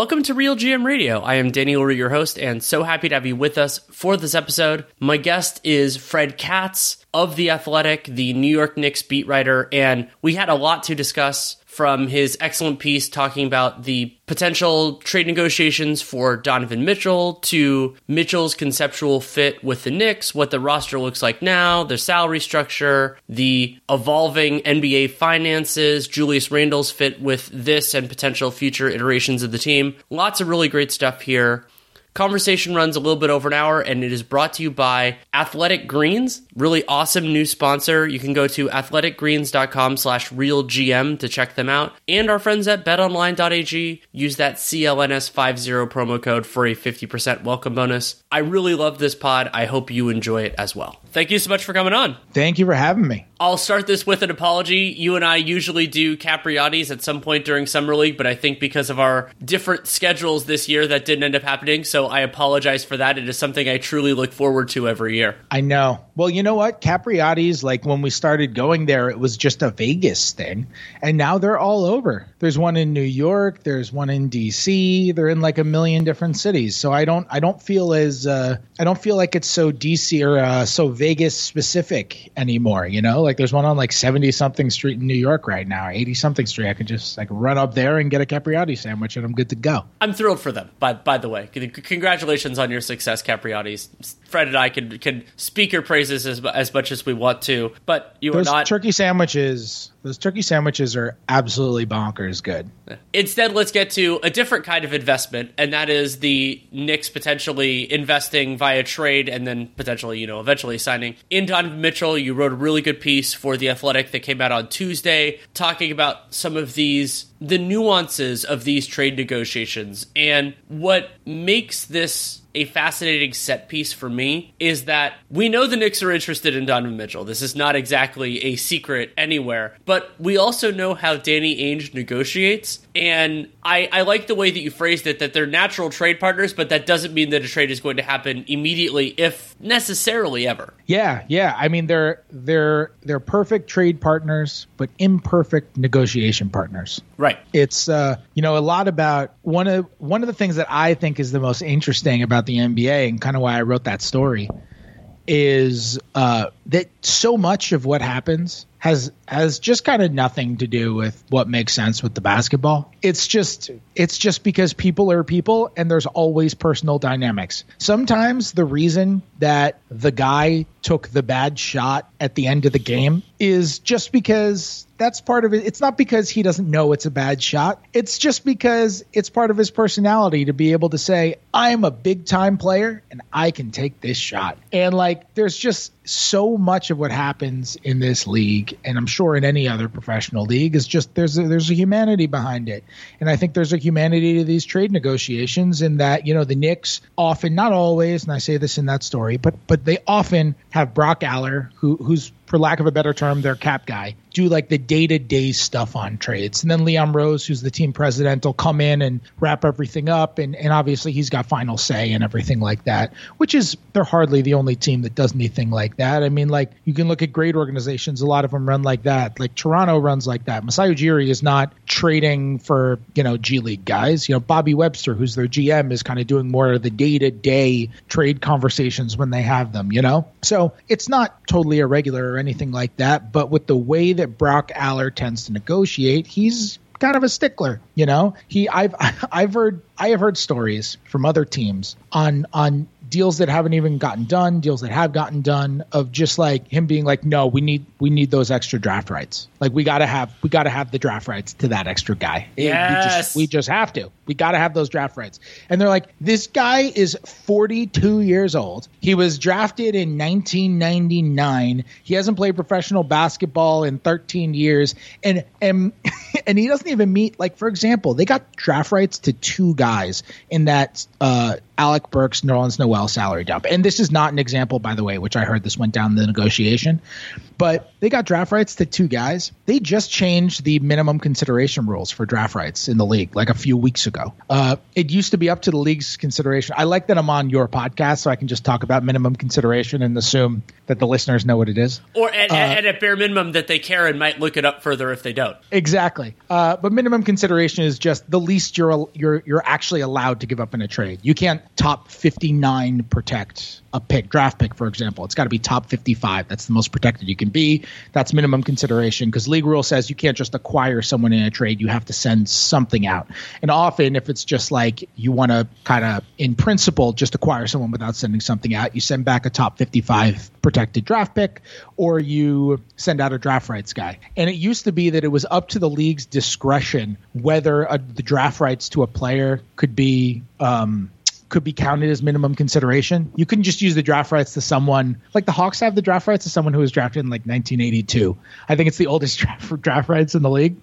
Welcome to Real GM Radio. I am Danny Leroux, your host, and so happy to have you with us for this episode. My guest is Fred Katz of The Athletic, the New York Knicks beat writer, and we had a lot to discuss from his excellent piece talking about the potential trade negotiations for Donovan Mitchell to Mitchell's conceptual fit with the Knicks, what the roster looks like now, their salary structure, the evolving NBA finances, Julius Randle's fit with this and potential future iterations of the team. Lots of really great stuff here. Conversation runs a little bit over an hour and it is brought to you by Athletic Greens, really awesome new sponsor. You can go to athleticgreens.com slash realgm to check them out. And our friends at betonline.ag use that CLNS50 promo code for a 50% welcome bonus. I really love this pod. I hope you enjoy it as well. Thank you so much for coming on. Thank you for having me. I'll start this with an apology. You and I usually do Capriotti's at some point during Summer League, but I think because of our different schedules this year, that didn't end up happening. So I apologize for that. It is something I truly look forward to every year. I know. Well, you know what? Capriotti's, like when we started going there, it was just a Vegas thing. And now they're all over. There's one in New York, there's one in DC, they're in like a million different cities. So I don't I don't feel as uh I don't feel like it's so DC or uh, so Vegas specific anymore, you know? Like there's one on like 70 something street in New York right now, 80 something street. I can just like run up there and get a Capriotti sandwich and I'm good to go. I'm thrilled for them. By by the way, congratulations on your success, Capriotti's. Fred and I can can speak your praises as, as much as we want to, but you Those are not turkey sandwiches those turkey sandwiches are absolutely bonkers good. Instead, let's get to a different kind of investment, and that is the Knicks potentially investing via trade and then potentially, you know, eventually signing in Donovan Mitchell. You wrote a really good piece for The Athletic that came out on Tuesday talking about some of these the nuances of these trade negotiations and what makes this a fascinating set piece for me is that we know the Knicks are interested in Donovan Mitchell. This is not exactly a secret anywhere, but we also know how Danny Ainge negotiates. And I, I like the way that you phrased it that they're natural trade partners, but that doesn't mean that a trade is going to happen immediately, if necessarily ever. Yeah, yeah. I mean, they're they're they're perfect trade partners, but imperfect negotiation partners. Right. It's uh, you know a lot about one of one of the things that I think is the most interesting about the NBA and kind of why I wrote that story is uh, that so much of what happens has has just kind of nothing to do with what makes sense with the basketball. It's just it's just because people are people and there's always personal dynamics. Sometimes the reason that the guy took the bad shot at the end of the game is just because that's part of it. It's not because he doesn't know it's a bad shot. It's just because it's part of his personality to be able to say, I'm a big time player and I can take this shot. And like, there's just so much of what happens in this league, and I'm sure in any other professional league, is just there's a, there's a humanity behind it. And I think there's a humanity to these trade negotiations in that, you know, the Knicks often, not always, and I say this in that story, but but they often have Brock Aller, who who's for lack of a better term, their cap guy, do like the day to day stuff on trades. And then Leon Rose, who's the team president, will come in and wrap everything up. And, and obviously he's got final say and everything like that, which is, they're hardly the only team that does anything like that. I mean, like you can look at great organizations. A lot of them run like that. Like Toronto runs like that. Masai Ujiri is not trading for, you know, G League guys. You know, Bobby Webster, who's their GM, is kind of doing more of the day to day trade conversations when they have them, you know? So it's not totally irregular or anything like that. But with the way that Brock Aller tends to negotiate, he's kind of a stickler, you know. He I've I've heard I have heard stories from other teams on on deals that haven't even gotten done, deals that have gotten done, of just like him being like, no, we need we need those extra draft rights. Like we gotta have we gotta have the draft rights to that extra guy. Yes. We just, we just have to. We gotta have those draft rights. And they're like, this guy is 42 years old. He was drafted in 1999. He hasn't played professional basketball in 13 years, and and and he doesn't even meet like for example, they got draft rights to two guys in that. uh Alec Burks, Nerlens Noel salary dump. And this is not an example, by the way, which I heard this went down the negotiation, but they got draft rights to two guys. They just changed the minimum consideration rules for draft rights in the league like a few weeks ago. Uh, it used to be up to the league's consideration. I like that I'm on your podcast, so I can just talk about minimum consideration and assume that the listeners know what it is. Or at, uh, at, at bare minimum that they care and might look it up further if they don't. Exactly. Uh, but minimum consideration is just the least you're you're you're actually allowed to give up in a trade. You can't top 59 protect a pick, draft pick, for example. It's got to be top 55. That's the most protected you can be. That's minimum consideration because league rule says you can't just acquire someone in a trade. You have to send something out. And often, if it's just like you want to kind of, in principle, just acquire someone without sending something out, you send back a top 55 protected draft pick or you send out a draft rights guy. And it used to be that it was up to the league's discretion whether a, the draft rights to a player could be um, could be counted as minimum consideration. You couldn't just use the draft rights to someone like the Hawks have the draft rights to someone who was drafted in like 1982. I think it's the oldest draft, draft rights in the league.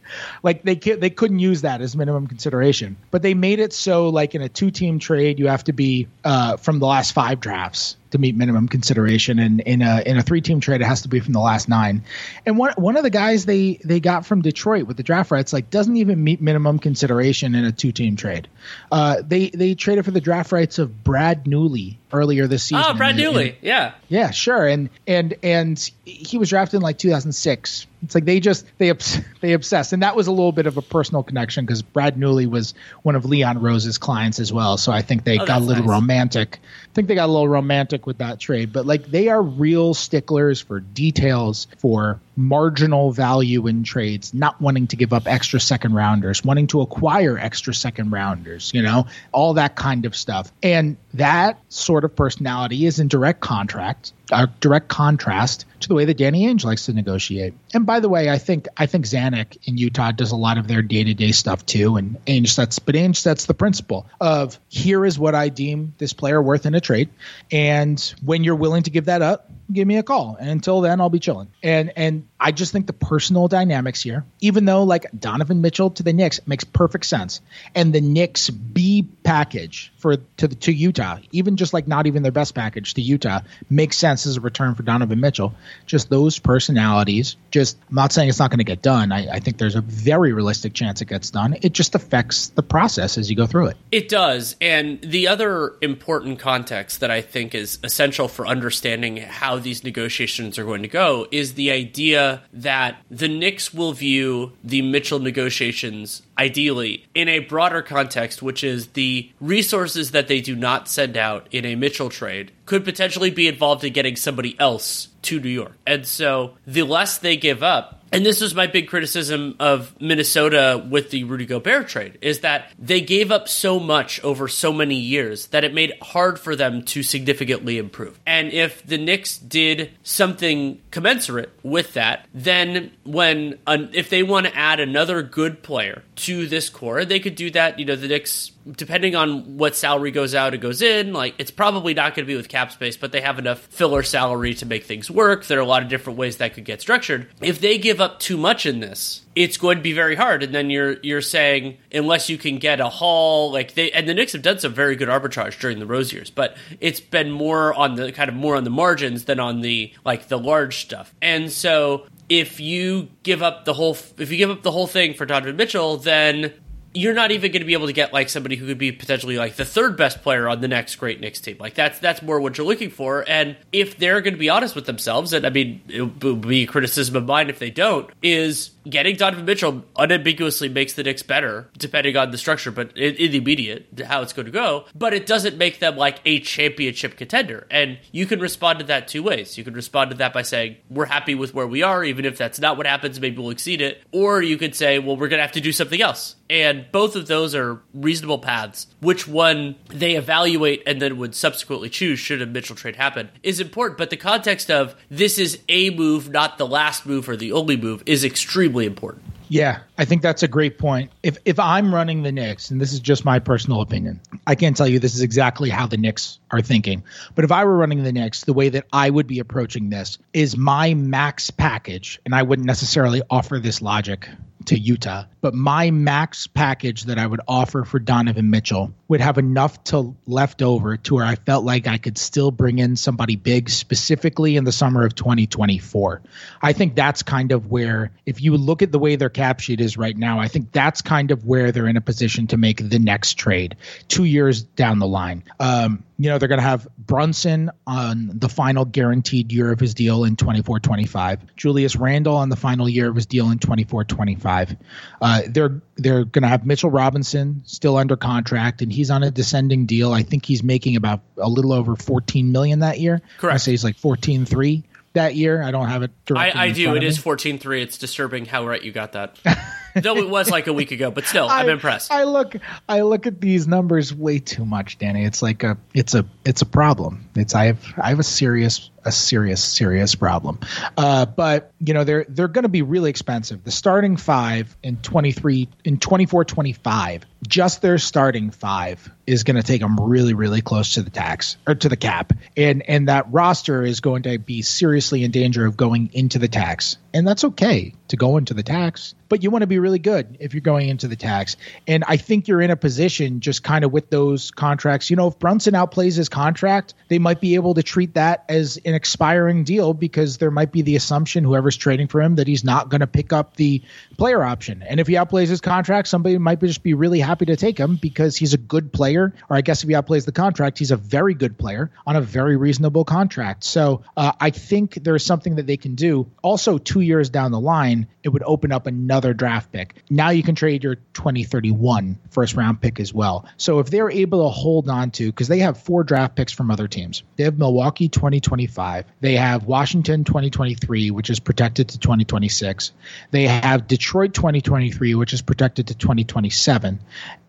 Like they they couldn't use that as minimum consideration, but they made it so like in a two team trade you have to be uh, from the last five drafts to meet minimum consideration, and in a in a three team trade, it has to be from the last nine. And one one of the guys they they got from Detroit with the draft rights like doesn't even meet minimum consideration in a two team trade. Uh, they they traded for the draft rights of Brad Newley earlier this oh, season. Oh, Brad Newley, yeah, yeah, sure, and and and he was drafted in like 2006. It's like they just they they obsess, and that was a little bit of a personal connection because Brad Newley was one of Leon Rose's clients as well. So I think they oh, got a little nice. romantic. I think they got a little romantic with that trade, but like they are real sticklers for details, for marginal value in trades, not wanting to give up extra second rounders, wanting to acquire extra second rounders, you know, all that kind of stuff. And that sort of personality is in direct contract a direct contrast to the way that Danny Ainge likes to negotiate. And by the way, I think I think Zanik in Utah does a lot of their day to day stuff too. And Ainge sets, but Ainge sets the principle of here is what I deem this player worth in a trade, and when you're willing to give that up, give me a call. And until then, I'll be chilling. And and I just think the personal dynamics here, even though like Donovan Mitchell to the Knicks makes perfect sense, and the Knicks B package for to the to Utah, even just like not even their best package to Utah, makes sense as a return for Donovan Mitchell. Just those personalities. Just I'm not saying it's not going to get done. I, I think there's a very realistic chance it gets done. It just affects the process as you go through it. It does. And the other important context that I think is essential for understanding how these negotiations are going to go is the idea that the Knicks will view the Mitchell negotiations ideally in a broader context, which is the resources that they do not send out in a Mitchell trade could potentially be involved in getting somebody else to New York. And so the less they give up, and this was my big criticism of Minnesota with the Rudy Gobert trade is that they gave up so much over so many years that it made it hard for them to significantly improve. And if the Knicks did something commensurate with that, then when if they want to add another good player to this core, they could do that. You know, the Knicks depending on what salary goes out and goes in, like it's probably not going to be with cap space, but they have enough filler salary to make things work. There are a lot of different ways that could get structured. If they give up too much in this, it's going to be very hard. And then you're you're saying unless you can get a haul, like they and the Knicks have done some very good arbitrage during the Rose years, but it's been more on the kind of more on the margins than on the like the large stuff. And so if you give up the whole if you give up the whole thing for Donovan Mitchell, then you're not even going to be able to get like somebody who could be potentially like the third best player on the next great Knicks team. Like that's that's more what you're looking for. And if they're going to be honest with themselves, and I mean it would be criticism of mine if they don't, is getting Donovan Mitchell unambiguously makes the Knicks better, depending on the structure, but in, in, the immediate, how it's going to go. But it doesn't make them like a championship contender. And you can respond to that two ways. You can respond to that by saying, we're happy with where we are, even if that's not what happens, maybe we'll exceed it. Or you could say, well, we're going to have to do something else. And both of those are reasonable paths. Which one they evaluate and then would subsequently choose should a Mitchell trade happen is important. But the context of this is a move, not the last move or the only move, is extremely important. Yeah, I think that's a great point. If if I'm running the Knicks, and this is just my personal opinion, I can't tell you this is exactly how the Knicks are thinking. But if I were running the Knicks, the way that I would be approaching this is my max package, and I wouldn't necessarily offer this logic to Utah. But my max package that I would offer for Donovan Mitchell would have enough to left over to where I felt like I could still bring in somebody big, specifically in the summer of 2024. I think that's kind of where, if you look at the way their cap sheet is right now, I think that's kind of where they're in a position to make the next trade two years down the line. Um, you know, they're going to have Brunson on the final guaranteed year of his deal in 24 25. Julius Randle on the final year of his deal in 24 25. Uh, they're they're going to have Mitchell Robinson still under contract, and he's on a descending deal. I think he's making about a little over 14 million that year. Correct. I say he's like 14 3 that year. I don't have it. I, I do. It is 14 3. It's disturbing how right you got that. Though it was like a week ago, but still, I, am impressed. I look, I look at these numbers way too much, Danny. It's like a, it's a, it's a problem. It's I have, I have a serious, a serious, serious problem. Uh, but you know, they're they're going to be really expensive. The starting five in 23, in 24, 25, just their starting five is going to take them really, really close to the tax or to the cap, and and that roster is going to be seriously in danger of going into the tax, and that's okay to go into the tax but you want to be really good if you're going into the tax. And I think you're in a position just kind of with those contracts. You know, if Brunson outplays his contract, they might be able to treat that as an expiring deal because there might be the assumption, whoever's trading for him, that he's not going to pick up the player option. And if he outplays his contract, somebody might just be really happy to take him because he's a good player. Or I guess if he outplays the contract, he's a very good player on a very reasonable contract. So uh, I think there's something that they can do. Also, two years down the line, it would open up another another draft pick. Now you can trade your 2031 first round pick as well. So if they're able to hold on to, because they have four draft picks from other teams, they have Milwaukee 2025, they have Washington 2023, which is protected to 2026, they have Detroit 2023, which is protected to 2027,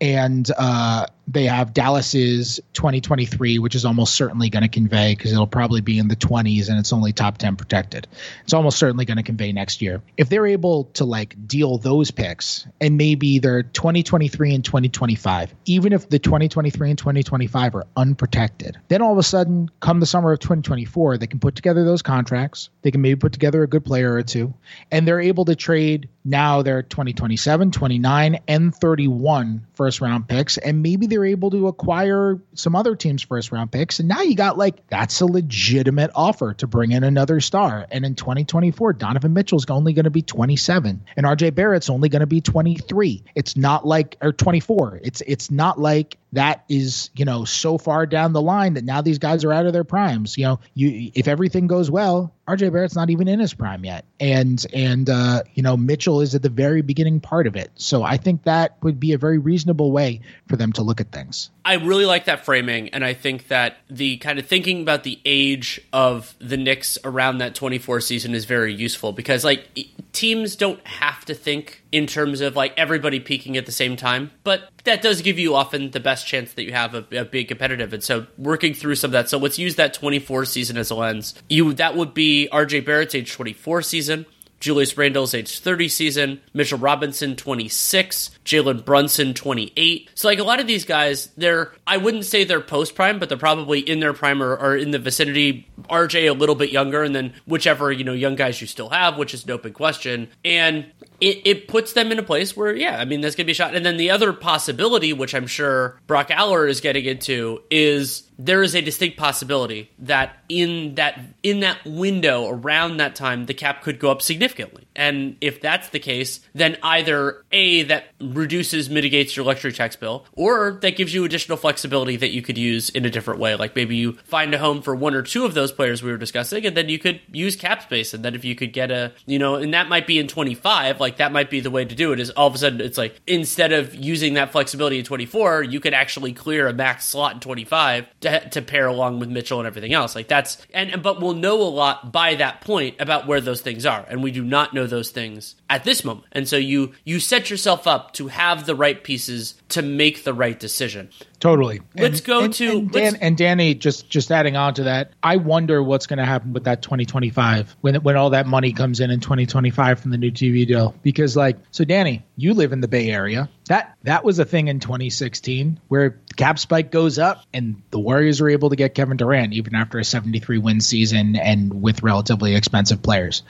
and uh, they have Dallas's 2023, which is almost certainly going to convey because it'll probably be in the 20s and it's only top 10 protected. It's almost certainly going to convey next year. If they're able to like deal those picks and maybe they're 2023 and 2025, even if the 2023 and 2025 are unprotected, then all of a sudden, come the summer of 2024, they can put together those contracts. They can maybe put together a good player or two, and they're able to trade now their 2027, 29, and 31 first round picks, and maybe they're able to acquire some other teams' first round picks. And now you got like that's a legitimate offer to bring in another star. And in 2024, Donovan Mitchell's only going to be 27, and RJ Barrett's only going to be 23. It's not like or 24. It's it's not like that is you know so far down the line that now these guys are out of their primes you know you if everything goes well rj barrett's not even in his prime yet. And and uh you know mitchell is at the very beginning part of it. So i think that would be a very reasonable way for them to look at things i really like that framing and i think that the kind of thinking about the age of the Knicks around that 24 season is very useful because like teams don't have to think in terms of like everybody peaking at the same time, but that does give you often the best chance that you have of, of being competitive. And so working through some of that. So let's use that 24 season as a lens. You that would be RJ Barrett's age 24 season. Julius Randle's age 30 season, Mitchell Robinson 26, Jalen Brunson 28. So like a lot of these guys, they're I wouldn't say they're post prime, but they're probably in their prime or, or, in the vicinity. RJ a little bit younger, and then whichever you know young guys you still have, which is an open question. And it, it puts them in a place where, yeah, I mean, that's going to be shot. And then the other possibility, which I'm sure Brock Aller is getting into, is there is a distinct possibility that in that in that window around that time the cap could go up significantly. And if that's the case then either a that reduces mitigates your luxury tax bill or that gives you additional flexibility that you could use in a different way. Like maybe you find a home for one or two of those players we were discussing and then you could use cap space and then if you could get a you know and that might be in 25 like that might be the way to do it is all of a sudden it's like instead of using that flexibility in 24 you could actually clear a max slot in 25 to, to pair along with Mitchell and everything else. Like that's and but we'll know a lot by that point about where those things are, and we do not know those things at this moment. And so you you set yourself up to have the right pieces to make the right decision. Totally. Let's and, go and, to and, Dan, and, Danny. Just just adding on to that, I wonder what's going to happen with that 2025 when when all that money comes in in 2025 from the new TV deal. Because like, so Danny, you live in the Bay Area. That that was a thing in 2016 where cap spike goes up and the Warriors are able to get Kevin Durant even after a 73 win season and with relatively expensive players.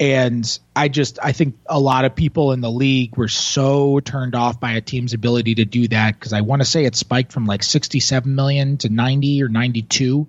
And I just I think a lot of people in the league were so turned off by a team's ability to do that because I want to say it spiked from like 67 million to 90 or 92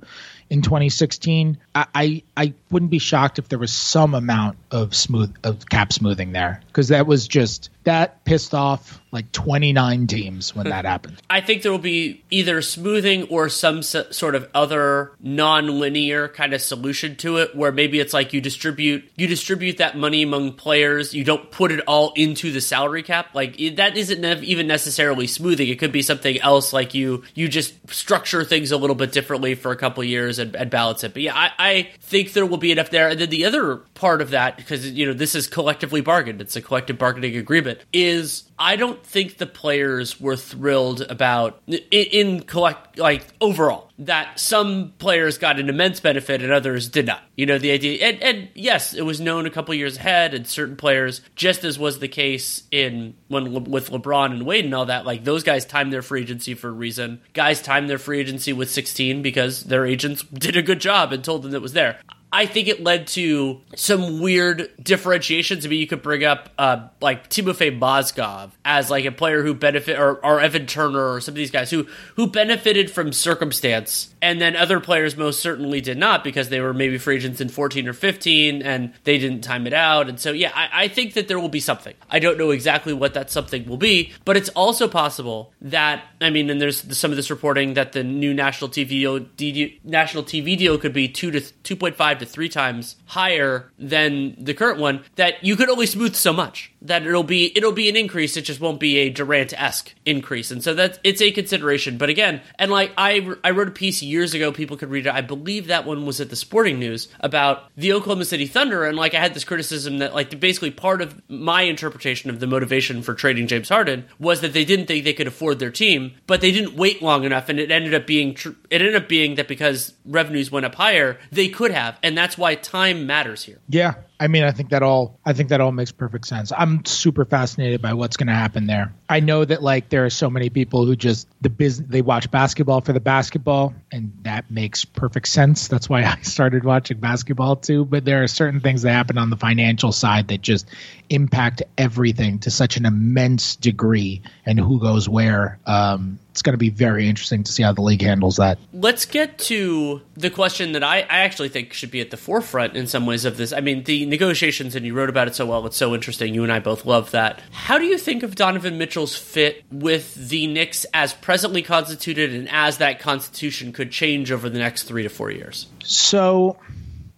in 2016. I, I, I wouldn't be shocked if there was some amount of smooth of cap smoothing there because that was just that pissed off like 29 teams when that hmm. happened. I think there will be either smoothing or some s- sort of other non-linear kind of solution to it where maybe it's like you distribute you distribute that money among players, you don't put it all into the salary cap. Like it, that isn't nev- even necessarily smoothing. It could be something else like you you just structure things a little bit differently for a couple years and, and balance it. But yeah, I, I think there will be enough there. And then the other part of that because you know this is collectively bargained. It's a collective bargaining agreement is I don't think the players were thrilled about in, in, collect like overall that some players got an immense benefit and others did not. You know the idea, and, and yes, it was known a couple years ahead, and certain players, just as was the case in when Le, with LeBron and Wade and all that, like those guys timed their free agency for a reason. Guys timed their free agency with 16 because their agents did a good job and told them it was there. I think it led to some weird differentiations. I mean, you could bring up uh, like Timofey Mozgov as like a player who benefit, or, or Evan Turner, or some of these guys who who benefited from circumstance, and then other players most certainly did not because they were maybe free agents in 14 or 15 and they didn't time it out. And so, yeah, I, I think that there will be something. I don't know exactly what that something will be, but it's also possible that I mean, and there's some of this reporting that the new national TV deal, national TV deal could be two to 2.5 to three times higher than the current one that you could only smooth so much that it'll be it'll be an increase it just won't be a Durant esque increase. And so that's it's a consideration. But again and like I I wrote a piece years ago people could read it. I believe that one was at the Sporting News about the Oklahoma City Thunder. And like I had this criticism that like basically part of my interpretation of the motivation for trading James Harden was that they didn't think they could afford their team but they didn't wait long enough. And it ended up being tr- it ended up being that because revenues went up higher they could have. And that's why time matters here. Yeah, I mean, I think that all I think that all makes perfect sense. I'm super fascinated by what's going to happen there. I know that like there are so many people who just the business they watch basketball for the basketball, and that makes perfect sense. That's why I started watching basketball too. But there are certain things that happen on the financial side that just impact everything to such an immense degree, and who goes where. Um, it's going to be very interesting to see how the league handles that. Let's get to the question that I, I actually think should be at the forefront in some ways of this. I mean, the negotiations, and you wrote about it so well. It's so interesting. You and I both love that. How do you think of Donovan Mitchell's fit with the Knicks as presently constituted and as that constitution could change over the next three to four years? So.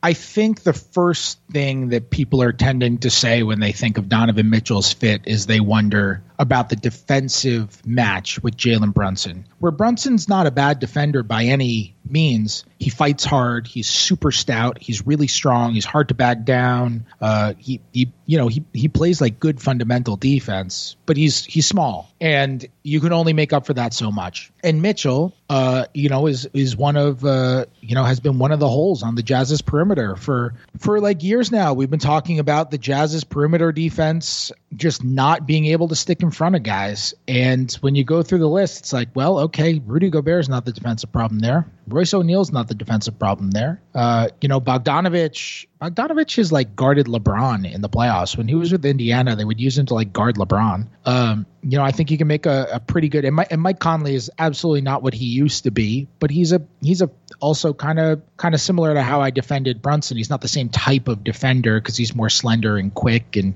I think the first thing that people are tending to say when they think of Donovan Mitchell's fit is they wonder about the defensive match with Jalen Brunson, where Brunson's not a bad defender by any means. He fights hard. He's super stout. He's really strong. He's hard to back down. Uh, he, he, you know, he, he plays like good fundamental defense, but he's he's small, and you can only make up for that so much. And Mitchell, uh, you know, is is one of uh, you know has been one of the holes on the Jazz's perimeter for for like years now. We've been talking about the Jazz's perimeter defense just not being able to stick in front of guys. And when you go through the list, it's like, well, okay, Rudy Gobert is not the defensive problem there. Royce O'Neale's not the defensive problem there. Uh, you know, Bogdanovich, Bogdanovich has like guarded LeBron in the playoffs. When he was with Indiana, they would use him to like guard LeBron. Um, you know, I think he can make a, a pretty good. And Mike, and Mike Conley is absolutely not what he used to be, but he's a he's a also kind of kind of similar to how I defended Brunson. He's not the same type of defender because he's more slender and quick and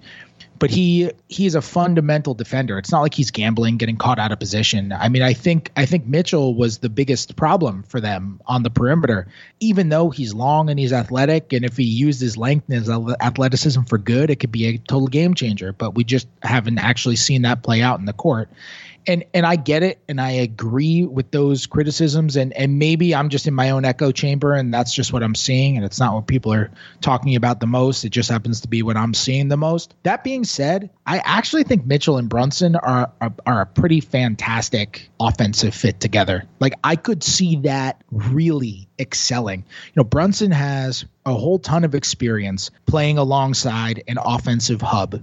but he he's a fundamental defender. It's not like he's gambling, getting caught out of position. I mean, I think I think Mitchell was the biggest problem for them on the perimeter. Even though he's long and he's athletic, and if he used his length and his athleticism for good, it could be a total game changer. But we just haven't actually seen that play out in the court and and I get it and I agree with those criticisms and and maybe I'm just in my own echo chamber and that's just what I'm seeing and it's not what people are talking about the most. It just happens to be what I'm seeing the most. That being said I actually think Mitchell and Brunson are are, are a pretty fantastic offensive fit together. Like I could see that really excelling. You know Brunson has a whole ton of experience playing alongside an offensive hub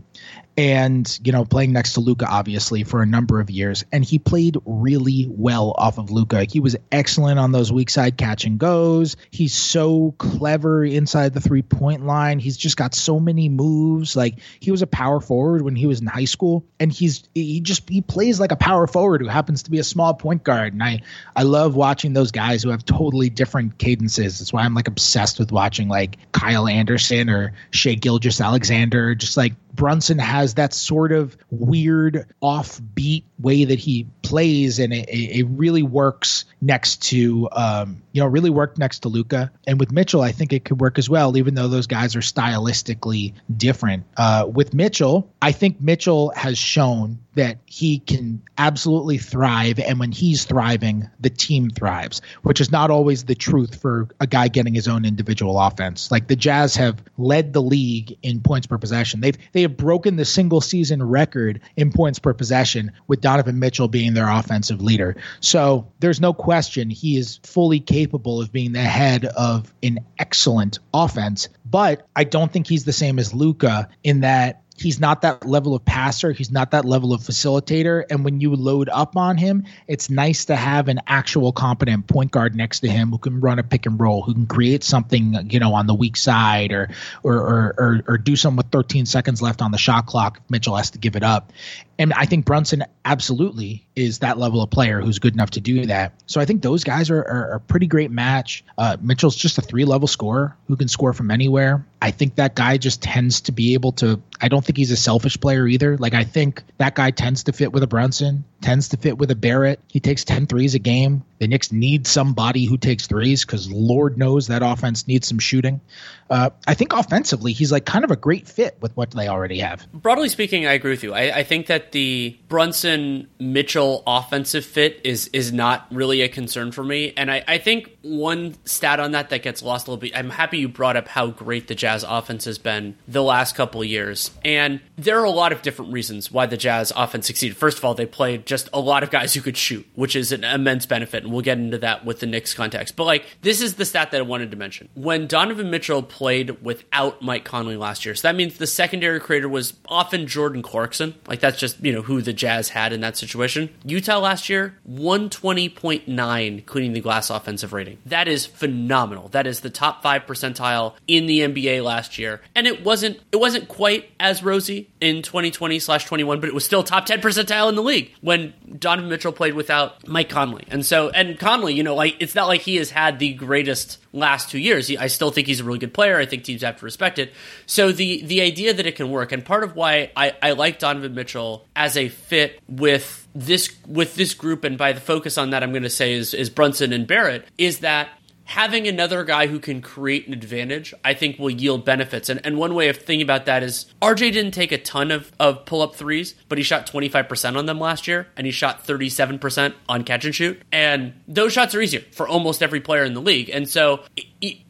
and you know playing next to Luka obviously for a number of years and he played really well off of Luka. He was excellent on those weak side catch and goes. He's so clever inside the three point line. He's just got so many moves. Like he was a power forward when he was in high school and he's he just he plays like a power forward who happens to be a small point guard and I I love watching those guys who have totally different cadences. That's why I'm like obsessed with watching like Kyle Anderson or Shai Gilgeous-Alexander just like Brunson has that sort of weird offbeat way that he plays, and it, it really works next to um, you know really worked next to Luka. And with Mitchell, I think it could work as well, even though those guys are stylistically different. Uh, with Mitchell, I think Mitchell has shown that he can absolutely thrive, and when he's thriving, the team thrives, which is not always the truth for a guy getting his own individual offense. Like the Jazz have led the league in points per possession. They've they have broken the single season record in points per possession with Donovan Mitchell being their offensive leader. So there's no question he is fully capable of being the head of an excellent offense. But I don't think he's the same as Luka in that he's not that level of passer. He's not that level of facilitator. And when you load up on him, it's nice to have an actual competent point guard next to him who can run a pick and roll, who can create something, you know, on the weak side or or or or, or do something with 13 seconds left on the shot clock. Mitchell has to give it up. And I think Brunson absolutely is that level of player who's good enough to do that. So I think those guys are, are, a pretty great match. Uh, Mitchell's just a three level scorer who can score from anywhere. I think that guy just tends to be able to. I don't think he's a selfish player either. Like, I think that guy tends to fit with a Brunson, tends to fit with a Barrett. He takes 10 threes a game. The Knicks need somebody who takes threes because Lord knows that offense needs some shooting. Uh, I think offensively, he's like kind of a great fit with what they already have. Broadly speaking, I agree with you. I, I think that the Brunson Mitchell offensive fit is is not really a concern for me. And I, I think one stat on that that gets lost a little bit. I'm happy you brought up how great the Jazz offense has been the last couple years. And there are a lot of different reasons why the Jazz offense succeeded. First of all, they played just a lot of guys who could shoot, which is an immense benefit. And we'll get into that with the Knicks context. But like, this is the stat that I wanted to mention. When Donovan Mitchell played without Mike Conley last year, so that means the secondary creator was often Jordan Clarkson. Like, that's just, you know, who the Jazz had in that situation. Utah last year, 120.9 cleaning the glass offensive rating. That is phenomenal. That is the top five percentile in the NBA last year. And it wasn't it wasn't quite as rosy in 2020 slash 21, but it was still top 10 percentile in the league when Donovan Mitchell played without Mike Conley. And so and Conley, you know, like it's not like he has had the greatest last two years. I still think he's a really good player. I think teams have to respect it. So the the idea that it can work, and part of why I, I like Donovan Mitchell as a fit with this with this group, and by the focus on that, I'm going to say is is Brunson and Barrett, is that having another guy who can create an advantage, I think will yield benefits. And, and one way of thinking about that is RJ didn't take a ton of, of pull up threes, but he shot 25% on them last year, and he shot 37% on catch and shoot. And those shots are easier for almost every player in the league. And so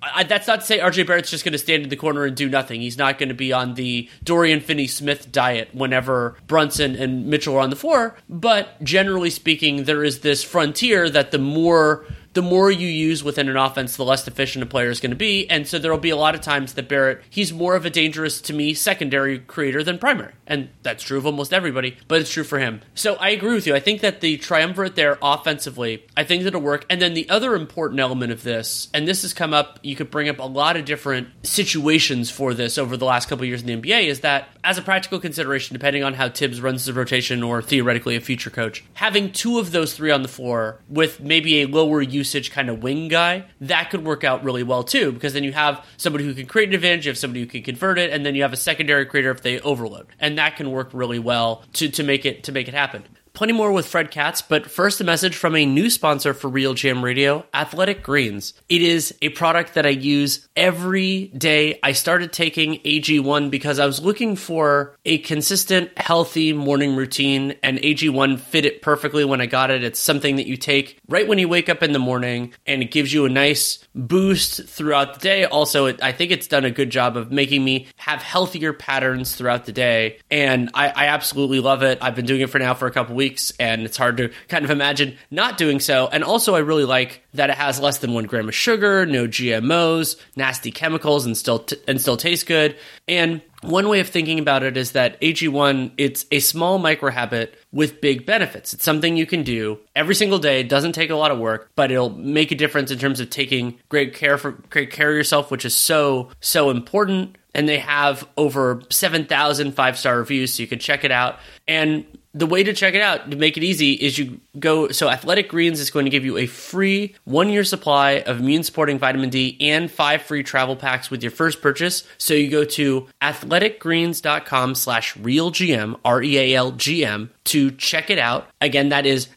I, that's not to say RJ Barrett's just going to stand in the corner and do nothing. He's not going to be on the Dorian Finney Smith diet whenever Brunson and Mitchell are on the floor. But generally speaking, there is this frontier that the more the more you use within an offense, the less efficient a player is going to be. And so there will be a lot of times that Barrett, he's more of a dangerous, to me, secondary creator than primary. And that's true of almost everybody, but it's true for him. So I agree with you. I think that the triumvirate there offensively, I think that'll work. And then the other important element of this, and this has come up, you could bring up a lot of different situations for this over the last couple years in the NBA, is that as a practical consideration, depending on how Thibs runs the rotation or theoretically a future coach, having two of those three on the floor with maybe a lower use usage kind of wing guy, that could work out really well too, because then you have somebody who can create an advantage, you have somebody who can convert it, and then you have a secondary creator if they overload. And that can work really well to, to make it to make it happen. Plenty more with Fred Katz, but first a message from a new sponsor for Real GM Radio, Athletic Greens. It is a product that I use every day. I started taking AG1 because I was looking for a consistent, healthy morning routine, and AG1 fit it perfectly when I got it. It's something that you take right when you wake up in the morning, and it gives you a nice boost throughout the day. Also, it, I think it's done a good job of making me have healthier patterns throughout the day, and I, I absolutely love it. I've been doing it for now for a couple weeks weeks, and it's hard to kind of imagine not doing so. And also, I really like that it has less than one gram of sugar, no GMOs, nasty chemicals, and still t- and still tastes good. And one way of thinking about it is that AG1, it's a small micro habit with big benefits. It's something you can do every single day. It doesn't take a lot of work, but it'll make a difference in terms of taking great care for great care of yourself, which is so, so important. And they have over 7,000 five star reviews, so you can check it out. And the way to check it out to make it easy is you go so athletic greens is going to give you a free one year supply of immune supporting vitamin d and five free travel packs with your first purchase. So you go to athleticgreens.com slash realgm r-e-a-l-g-m to check it out. Again that is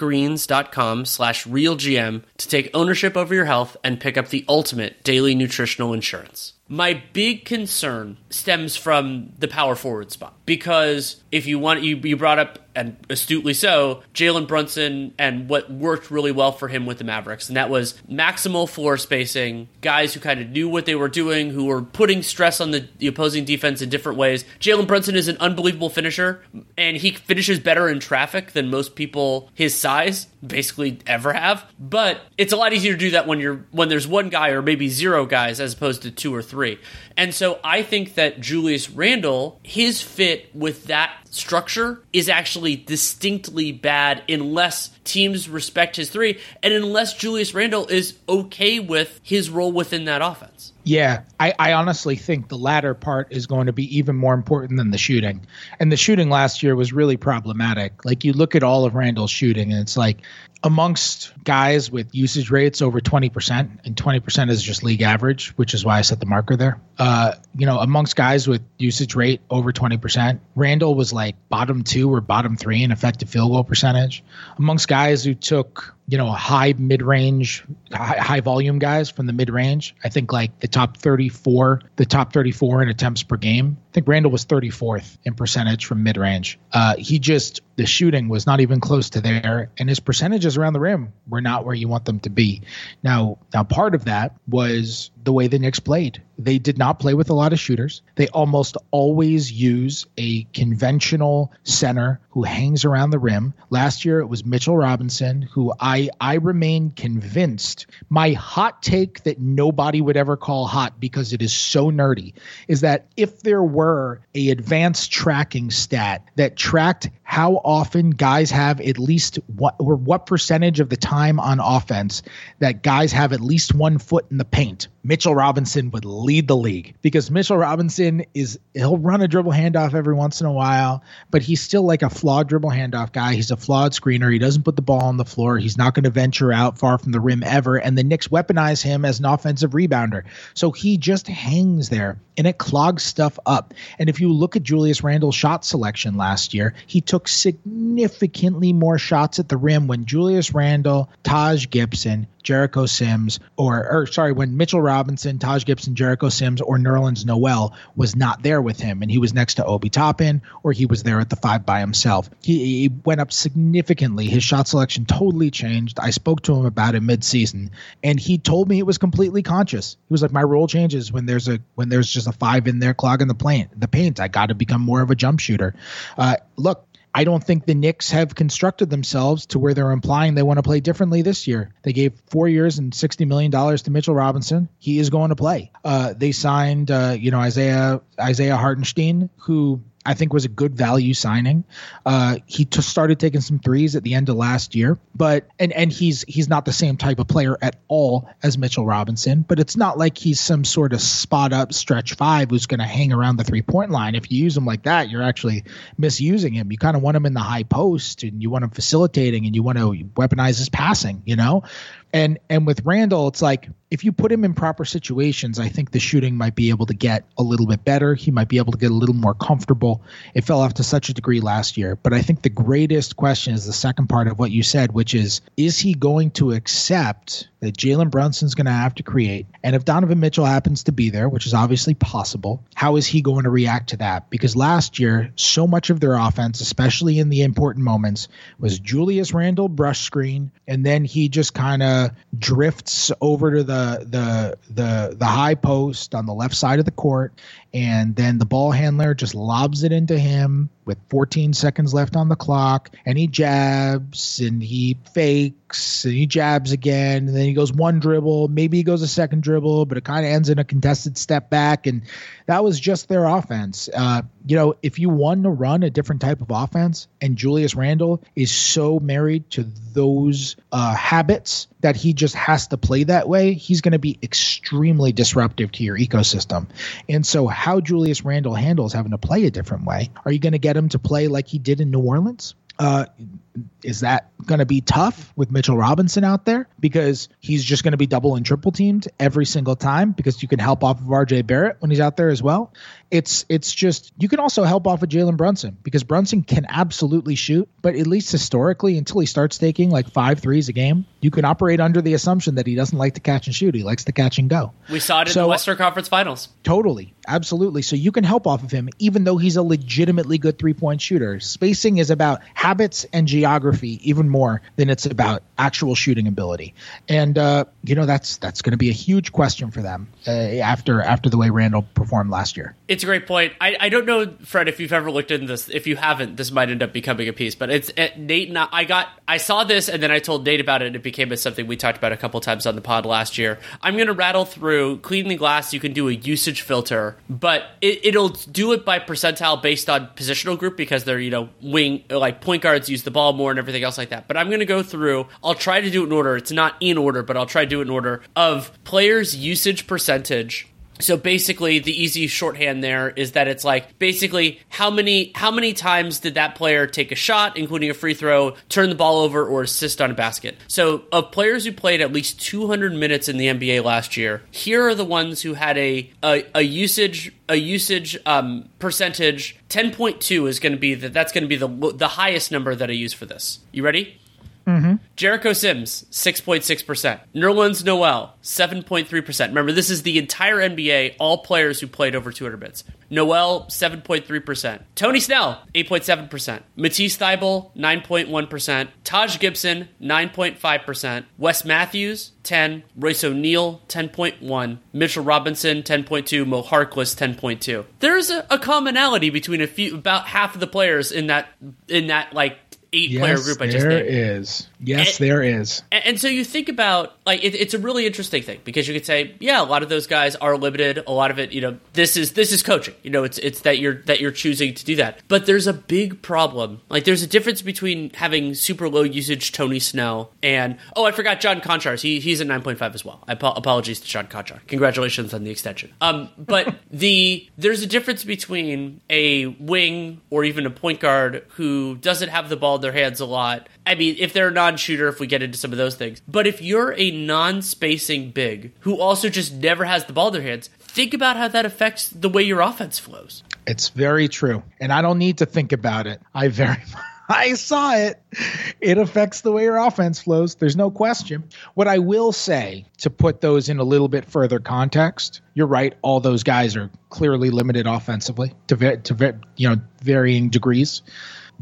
athleticgreens.com slash realgm to take ownership over your health and pick up the ultimate daily nutritional insurance. My big concern stems from the power forward spot. Because if you want you, you brought up and astutely so, Jalen Brunson and what worked really well for him with the Mavericks. And that was maximal floor spacing, guys who kind of knew what they were doing, who were putting stress on the, the opposing defense in different ways. Jalen Brunson is an unbelievable finisher, and he finishes better in traffic than most people his size basically ever have. But it's a lot easier to do that when you're when there's one guy or maybe zero guys as opposed to two or three. And so I think that Julius Randle, his fit with that structure is actually distinctly bad unless teams respect his three and unless Julius Randle is okay with his role within that offense. Yeah, I, I, honestly think the latter part is going to be even more important than the shooting. And the shooting last year was really problematic. Like you look at all of Randle's shooting, and it's like amongst guys with usage rates over 20%, and 20% is just league average, which is why I set the marker there. Uh, you know, amongst guys with usage rate over 20%, Randle was like bottom two or bottom three in effective field goal percentage. Amongst guys who took you know, high mid range, high, high, volume guys from the mid range. I think like the top 34, the top 34 in attempts per game. I think Randle was 34th in percentage from mid range. Uh, he just, the shooting was not even close to there, and his percentages around the rim were not where you want them to be. Now, now part of that was the way the Knicks played. They did not play with a lot of shooters. They almost always use a conventional center who hangs around the rim. Last year it was Mitchell Robinson, who I I remain convinced my hot take that nobody would ever call hot because it is so nerdy is that if there were a advanced tracking stat that tracked how often guys have at least what or what percentage of the time on offense that guys have at least one foot in the paint Mitchell Robinson would lead the league because Mitchell Robinson is he'll run a dribble handoff every once in a while, but he's still like a flawed dribble handoff guy. He's a flawed screener. He doesn't put the ball on the floor. He's not going to venture out far from the rim ever. And the Knicks weaponize him as an offensive rebounder. So he just hangs there and it clogs stuff up. And if you look at Julius Randle's shot selection last year, he took significantly more shots at the rim when Julius Randle, Taj Gibson, Jericho Sims, or, or sorry, when Mitchell Robinson, Taj Gibson, Jericho Sims, or Nerlens Noel was not there with him, and he was next to Obi Toppin, or he was there at the five by himself. He, he went up significantly. His shot selection totally changed. I spoke to him about it mid-season, and he told me it was completely conscious. He was like, "My role changes when there's a when there's just a five in there clogging the paint. The paint. I got to become more of a jump shooter." Uh, look, I don't think the Knicks have constructed themselves to where they're implying they want to play differently this year. They gave four years and sixty million dollars to Mitchell Robinson. He is going to play. Uh, they signed, uh, you know, Isaiah Isaiah Hartenstein, who I think was a good value signing. Uh, he t- started taking some threes at the end of last year, but and and he's he's not the same type of player at all as Mitchell Robinson. But it's not like he's some sort of spot up stretch five who's going to hang around the three point line. If you use him like that, you're actually misusing him. You kind of want him in the high post, and you want him facilitating, and you want to weaponize his passing. You know, and and with Randle, it's like if you put him in proper situations, I think the shooting might be able to get a little bit better. He might be able to get a little more comfortable. It fell off to such a degree last year. But I think the greatest question is the second part of what you said, which is is he going to accept that Jalen Brunson's going to have to create? And if Donovan Mitchell happens to be there, which is obviously possible, how is he going to react to that? Because last year, so much of their offense, especially in the important moments, was Julius Randle brush screen, and then he just kind of drifts over to the the the the high post on the left side of the court and then the ball handler just lobs it into him with 14 seconds left on the clock and he jabs and he fakes and he jabs again and then he goes one dribble maybe he goes a second dribble but it kind of ends in a contested step back and that was just their offense. Uh, you know if you want to run a different type of offense and julius randle is so married to those uh, habits that he just has to play that way he's going to be extremely disruptive to your ecosystem. And so how julius randle handles having to play a different way are you going to get him to play like he did in New Orleans? Uh, is that going to be tough with Mitchell Robinson out there because he's just going to be double and triple teamed every single time because you can help off of RJ Barrett when he's out there as well. It's it's just you can also help off of Jalen Brunson because Brunson can absolutely shoot, but at least historically, until he starts taking like five threes a game, you can operate under the assumption that he doesn't like to catch and shoot. He likes to catch and go. We saw it in the Western Conference Finals. Totally, absolutely. So you can help off of him, even though he's a legitimately good three point shooter. Spacing is about habits and geography even more than it's about actual shooting ability. And uh, you know that's that's going to be a huge question for them uh, after after the way Randle performed last year. It's a great point. I, I don't know, Fred, if you've ever looked into this. If you haven't, this might end up becoming a piece. But it's it, Nate and I, I got I saw this and then I told Nate about it. and It became something we talked about a couple times on the pod last year. I'm going to rattle through cleaning the glass. You can do a usage filter, but it, it'll do it by percentile based on positional group because they're you know wing like point guards use the ball more and everything else like that. But I'm going to go through. I'll try to do it in order. It's not in order, but I'll try to do it in order of players' usage percentage so basically the easy shorthand there is that it's like basically how many how many times did that player take a shot including a free throw turn the ball over or assist on a basket? So of players who played at least 200 minutes in the nba last year here are the ones who had a a, a usage a usage um, percentage. 10.2 is going to be that that's going to be the the highest number that i use for this. You ready Mm-hmm. Jericho Sims, 6.6%. Nerlens Noel, 7.3%. Remember, this is the entire NBA, all players who played over 200 minutes. Noel, 7.3%. Tony Snell, 8.7%. Matisse Thybulle, 9.1%. Taj Gibson, 9.5%. Wes Matthews, 10. Royce O'Neale, 10.1. Mitchell Robinson, 10.2. Mo Harkless, 10.2. There's a, a commonality between a few, about half of the players in that, in that, like, eight yes, player group I just named. There is. Yes, and, there is. And, so you think about like it, it's a really interesting thing because you could say, yeah, a lot of those guys are limited. A lot of it, you know, this is this is coaching. You know, it's it's that you're that you're choosing to do that. But there's a big problem. Like there's a difference between having super low usage Tony Snell and oh, I forgot John Konchar. He he's at nine point five as well. I ap- apologies to John Konchar. Congratulations on the extension. Um, but the there's a difference between a wing or even a point guard who doesn't have the ball in their hands a lot I mean, if they're a non-shooter, if we get into some of those things, but if you're a non-spacing big who also just never has the ball in their hands, think about how that affects the way your offense flows. It's very true, and I don't need to think about it. I very I saw it. It affects the way your offense flows. There's no question. What I will say to put those in a little bit further context, you're right. All those guys are clearly limited offensively to to you know varying degrees.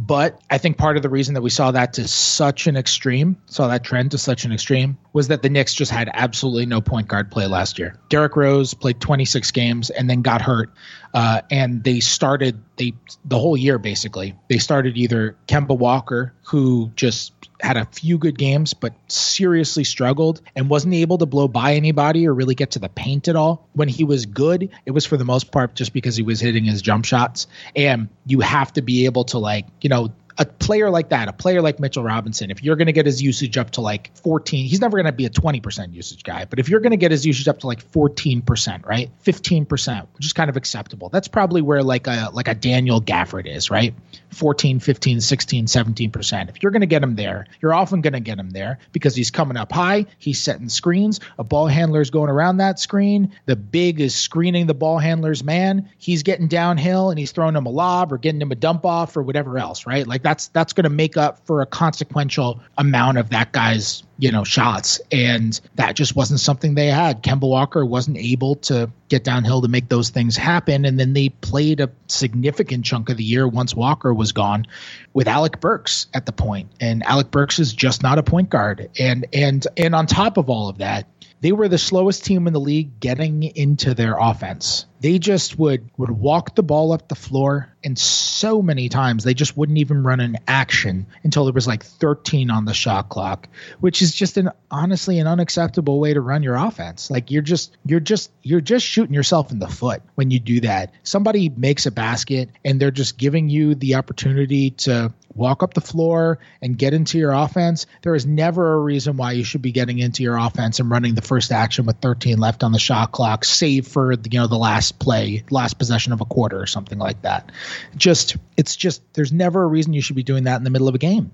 But I think part of the reason that we saw that to such an extreme, saw that trend to such an extreme, was that the Knicks just had absolutely no point guard play last year. Derrick Rose played 26 games and then got hurt. Uh, and they started they the whole year basically. They started either Kemba Walker, who just had a few good games but seriously struggled and wasn't able to blow by anybody or really get to the paint at all. When he was good, it was for the most part just because he was hitting his jump shots. And you have to be able to like, you know, a player like that, a player like Mitchell Robinson, if you're going to get his usage up to like 14, he's never going to be a 20% usage guy, but if you're going to get his usage up to like 14%, right? 15%, which is kind of acceptable. That's probably where like a like a Daniel Gafford is, right? 14, 15, 16, 17%. If you're going to get him there, you're often going to get him there because he's coming up high, he's setting screens, a ball handler's going around that screen, the big is screening the ball handler's man, he's getting downhill and he's throwing him a lob or getting him a dump off or whatever else, right? Like that's that's going to make up for a consequential amount of that guy's you know shots. And that just wasn't something they had. Kemba walker wasn't able to get downhill to make those things happen. And then they played a significant chunk of the year once walker was gone with alec burks at the point. And alec burks is just not a point guard. And and and on top of all of that they were the slowest team in the league getting into their offense. They just would would walk the ball up the floor, and so many times they just wouldn't even run an action until there was like 13 on the shot clock, which is just an honestly an unacceptable way to run your offense. Like you're just you're just you're just shooting yourself in the foot when you do that. Somebody makes a basket and they're just giving you the opportunity to walk up the floor and get into your offense, there is never a reason why you should be getting into your offense and running the first action with 13 left on the shot clock, save for you know the last play, last possession of a quarter or something like that. Just it's just there's never a reason you should be doing that in the middle of a game,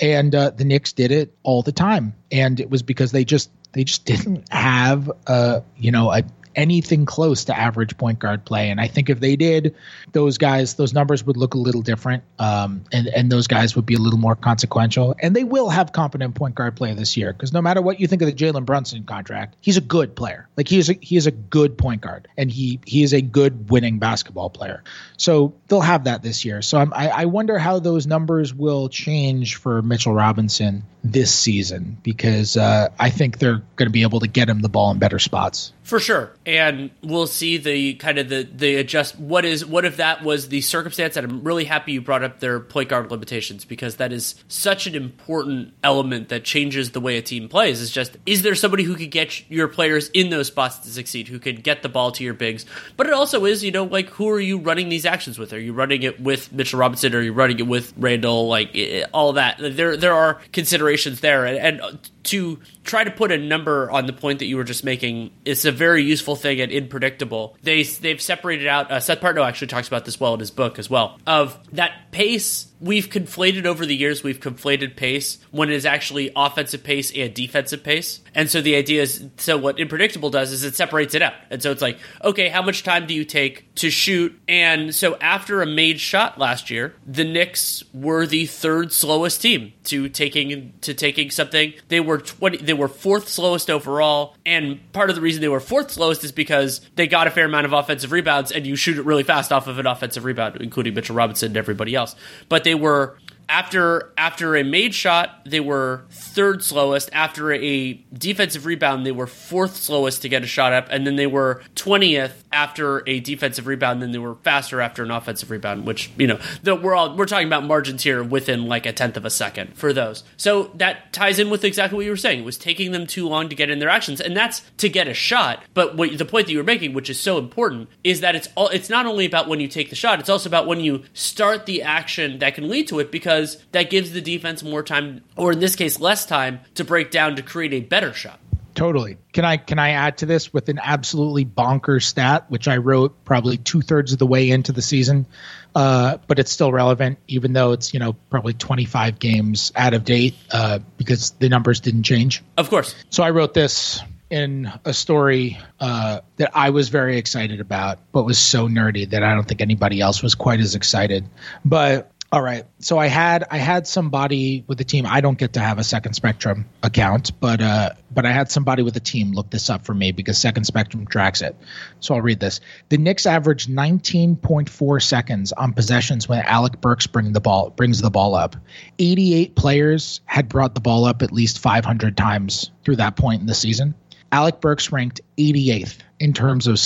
and uh, the Knicks did it all the time, and it was because they just they just didn't have a you know a anything close to average point guard play. And I think if they did, those guys, those numbers would look a little different, um, and and those guys would be a little more consequential. And they will have competent point guard play this year because no matter what you think of the Jalen Brunson contract, he's a good player. Like he is a, he is a good point guard, and he he is a good winning basketball player. So they'll have that this year. So I'm, I I wonder how those numbers will change for Mitchell Robinson this season because uh, I think they're going to be able to get him the ball in better spots. For sure. And we'll see the kind of the the adjust what is what if that was the circumstance and I'm really happy you brought up their point guard limitations because that is such an important element that changes the way a team plays is just is there somebody who could get your players in those spots to succeed who could get the ball to your bigs but it also is you know like who are you running these actions with are you running it with Mitchell Robinson or are you running it with Randle? like all that there there are considerations there and, and to try to put a number on the point that you were just making it's a very useful thing and Inpredictable. They they've separated out. Uh, Seth Partnow actually talks about this well in his book as well. Of that pace we've conflated over the years we've conflated pace when it is actually offensive pace and defensive pace and so the idea is so what Inpredictable does is it separates it out and so it's like okay how much time do you take to shoot and so after a made shot last year the Knicks were the third slowest team to taking to taking something. They were 20 they were fourth slowest overall. And part of the reason they were fourth slowest is because they got a fair amount of offensive rebounds and you shoot it really fast off of an offensive rebound including Mitchell Robinson and everybody else. But they were after after a made shot, they were third slowest. After a defensive rebound, they were fourth slowest to get a shot up, and then they were twentieth after a defensive rebound. Then they were faster after an offensive rebound. Which you know, we're all we're talking about margins here within like a tenth of a second for those. So that ties in with exactly what you were saying. It was taking them too long to get in their actions, and that's to get a shot. But what, the point that you were making, which is so important, is that it's all it's not only about when you take the shot; it's also about when you start the action that can lead to it because that gives the defense more time, or in this case, less time to break down to create a better shot. Totally. Can I can I add to this with an absolutely bonkers stat, which I wrote probably two thirds of the way into the season, uh, but it's still relevant, even though it's you know probably 25 games out of date uh, because the numbers didn't change. Of course. So I wrote this in a story uh, that I was very excited about, but was so nerdy that I don't think anybody else was quite as excited. But all right. So I had I had somebody with the team. I don't get to have a Second Spectrum account, but uh, but I had somebody with the team look this up for me because Second Spectrum tracks it. So I'll read this. The Knicks averaged 19.4 seconds on possessions when Alec Burks bring the ball brings the ball up. 88 players had brought the ball up at least 500 times through that point in the season. Alec Burks ranked 88th in terms of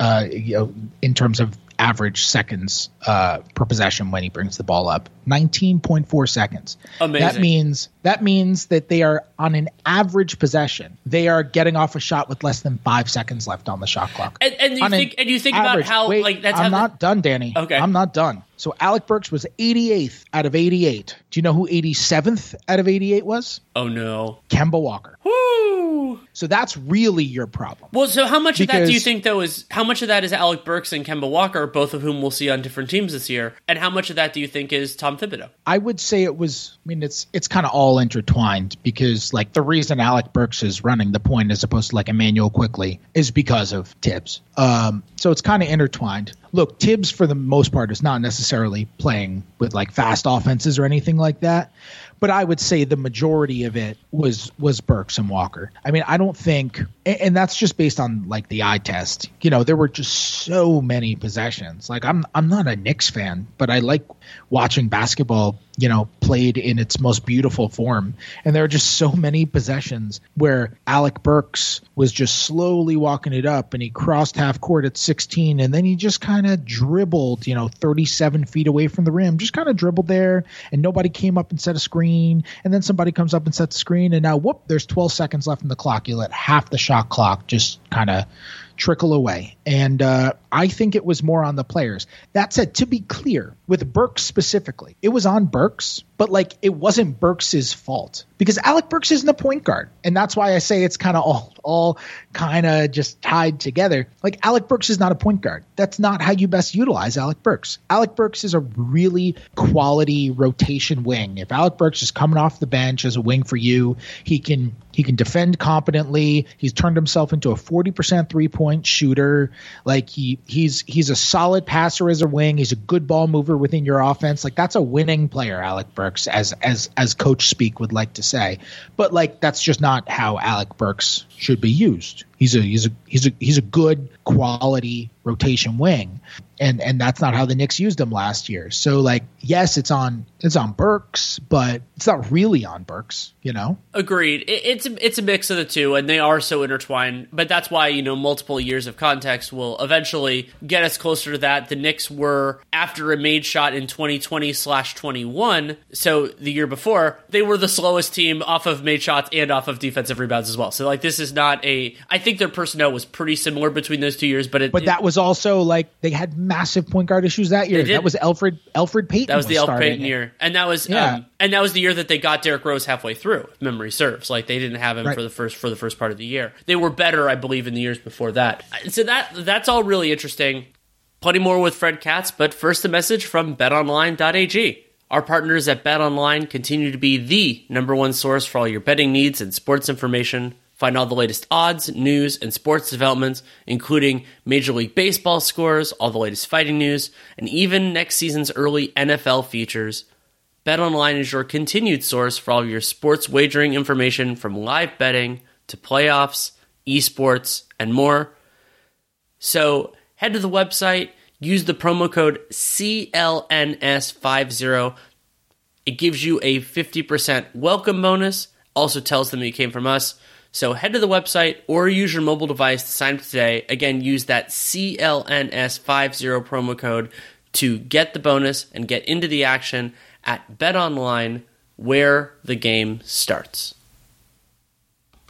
uh, you know, in terms of average seconds uh, per possession when he brings the ball up. 19.4 seconds. Amazing. That means that means that they are on an average possession. They are getting off a shot with less than five seconds left on the shot clock. And, and you think and you think average, about how wait, like that's I'm not the, done, Danny. Okay, I'm not done. So Alec Burks was 88th out of 88. Do you know who 87th out of 88 was? Oh no, Kemba Walker. Woo! So that's really your problem. Well, so how much because, of that do you think though is how much of that is Alec Burks and Kemba Walker, both of whom we'll see on different teams this year, and how much of that do you think is Tom Thibodeau? I would say it was. I mean, it's it's kind of all intertwined because like the reason Alec Burks is running the point as opposed to like Immanuel Quickley is because of Thibs. Um, so it's kind of intertwined. Look, Thibs for the most part is not necessarily playing with like fast offenses or anything like that but I would say the majority of it was was Burks and Walker. I mean, I don't think, and that's just based on like the eye test. You know, there were just so many possessions. Like I'm I'm not a Knicks fan, but I like watching basketball you know, played in its most beautiful form. And there are just so many possessions where Alec Burks was just slowly walking it up and he crossed half court at 16 and then he just kind of dribbled, you know, 37 feet away from the rim, just kind of dribbled there and nobody came up and set a screen. And then somebody comes up and sets the screen and now, whoop, there's 12 seconds left in the clock. You let half the shot clock just kind of trickle away. And uh, I think it was more on the players. That said, to be clear, with Burks specifically, it was on Burks, but like it wasn't Burks's fault because Alec Burks isn't a point guard, and that's why I say it's kind of all all kind of just tied together. Like Alec Burks is not a point guard. That's not how you best utilize Alec Burks. Alec Burks is a really quality rotation wing. If Alec Burks is coming off the bench as a wing for you, he can he can defend competently. He's turned himself into a 40% three-point shooter. Like he he's he's a solid passer as a wing. He's a good ball mover within your offense. Like that's a winning player, Alec Burks, as as as coach speak would like to say. But like that's just not how Alec Burks should be used. He's a he's a he's a he's a good quality rotation wing, and and that's not how the Knicks used him last year. So like, yes, it's on it's on Burks, but it's not really on Burks. You know. Agreed. It, it's a, it's a mix of the two, and they are so intertwined. But that's why you know multiple years of context will eventually get us closer to that. The Knicks were after a made shot in 2020 slash 21, so the year before they were the slowest team off of made shots and off of defensive rebounds as well. So like this is not a. I think their personnel was pretty similar between those two years, but it, but that was also like they had massive point guard issues that year. That was Elfrid Elfrid Payton. That was the Payton year, and that was yeah. Um, and that was the year that they got Derrick Rose halfway through. If memory serves, like they didn't have him right. for the first for the first part of the year. They were better, I believe, in the years before that. So that that's all really interesting. Plenty more with Fred Katz, but first a message from BetOnline.ag. Our partners at BetOnline continue to be the number one source for all your betting needs and sports information. Find all the latest odds, news, and sports developments, including Major League Baseball scores, all the latest fighting news, and even next season's early NFL features. BetOnline is your continued source for all your sports wagering information from live betting to playoffs, esports, and more. So head to the website, use the promo code CLNS50. It gives you a 50% welcome bonus, also tells them you came from us. So head to the website or use your mobile device to sign up today. Again, use that CLNS50 promo code to get the bonus and get into the action at BetOnline where the game starts.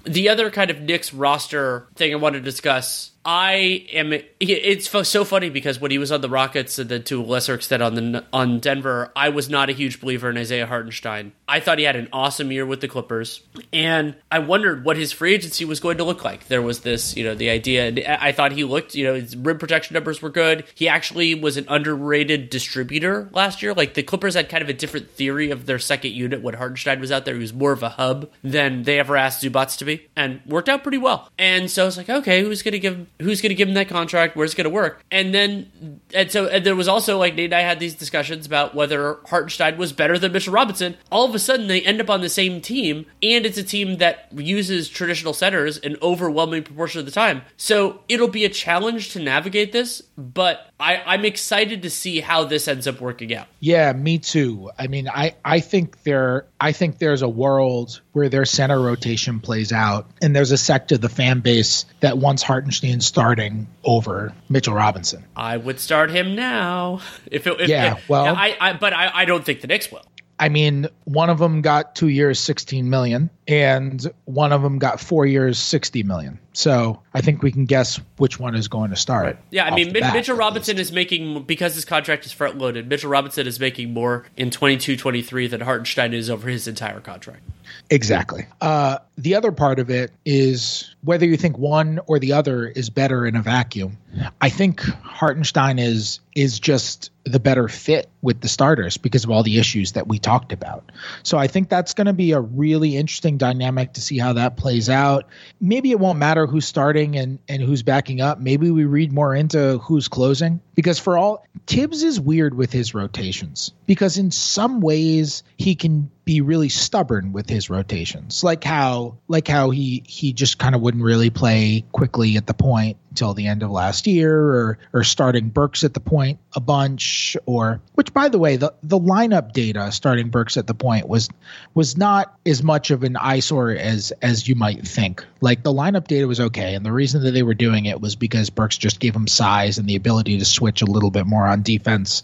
The other kind of Knicks roster thing I want to discuss I am. It's so funny because when he was on the Rockets and then to a lesser extent on the on Denver, I was not a huge believer in Isaiah Hartenstein. I thought he had an awesome year with the Clippers, and I wondered what his free agency was going to look like. There was this, you know, the idea. I thought he looked, you know, his rim protection numbers were good. He actually was an underrated distributor last year. Like the Clippers had kind of a different theory of their second unit when Hartenstein was out there. He was more of a hub than they ever asked Zubac to be, and worked out pretty well. And so I was like, okay, who's going to give who's going to give him that contract? Where's it going to work? And then, and so and there was also like Nate and I had these discussions about whether Hartenstein was better than Mitchell Robinson. All of a sudden, they end up on the same team, and it's a team that uses traditional centers an overwhelming proportion of the time. So it'll be a challenge to navigate this, but I, I'm excited to see how this ends up working out. Yeah, me too. I mean, I, I think there I think there's a world where their center rotation plays out, and there's a sect of the fan base that wants Hartenstein starting over Mitchell Robinson. I would start him now. If it, if, yeah, if, well, I, I but I, I don't think the Knicks will. I mean, one of them got two years, 16 million, and one of them got four years, 60 million. So I think we can guess which one is going to start. Right. Yeah, I mean, bat, Mitchell Robinson is making, because his contract is front loaded, Mitchell Robinson is making more in 22 23 than Hartenstein is over his entire contract. Exactly. Uh, the other part of it is whether you think one or the other is better in a vacuum. I think Hartenstein is is just the better fit with the starters because of all the issues that we talked about. So I think that's going to be a really interesting dynamic to see how that plays out. Maybe it won't matter who's starting and and who's backing up. Maybe we read more into who's closing because for all Thibs is weird with his rotations. Because in some ways he can be really stubborn with his rotations. Like how like how he he just kind of wouldn't really play Quickley at the point until the end of last year or or starting Burks at the point a bunch or which by the way the the lineup data starting Burks at the point was was not as much of an eyesore as as you might think. Like the lineup data was okay and the reason that they were doing it was because Burks just gave him size and the ability to switch a little bit more on defense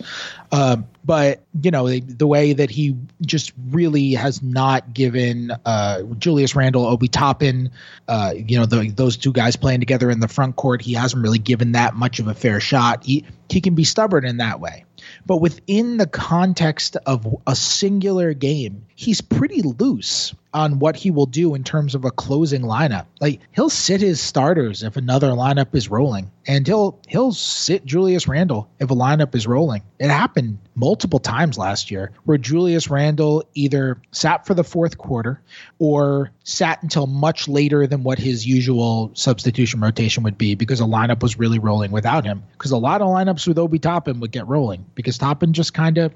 um, but you know the, the, way that he just really has not given uh, Julius Randle, Obi Toppin, uh, you know the, those two guys playing together in the front court, he hasn't really given that much of a fair shot. He he can be stubborn in that way, but within the context of a singular game, he's pretty loose on what he will do in terms of a closing lineup. Like he'll sit his starters if another lineup is rolling, and he'll he'll sit Julius Randle if a lineup is rolling. It happened multiple times last year where Julius Randle either sat for the fourth quarter or sat until much later than what his usual substitution rotation would be because a lineup was really rolling without him. Because a lot of lineups with Obi Toppin would get rolling because Toppin just kind of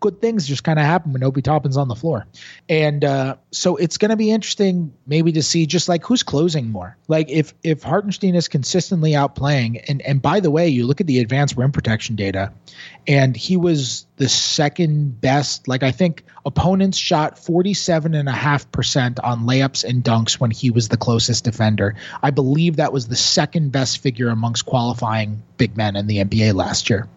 good things just kind of happen when Obi Toppin's on the floor, and uh, so it's going to be interesting maybe to see just like who's closing more. Like if if Hartenstein is consistently outplaying, and and by the way, you look at the advanced rim protection data, and he was the second best. Like I think opponents shot 47.5% on layups and dunks when he was the closest defender. I believe that was the second best figure amongst qualifying big men in the NBA last year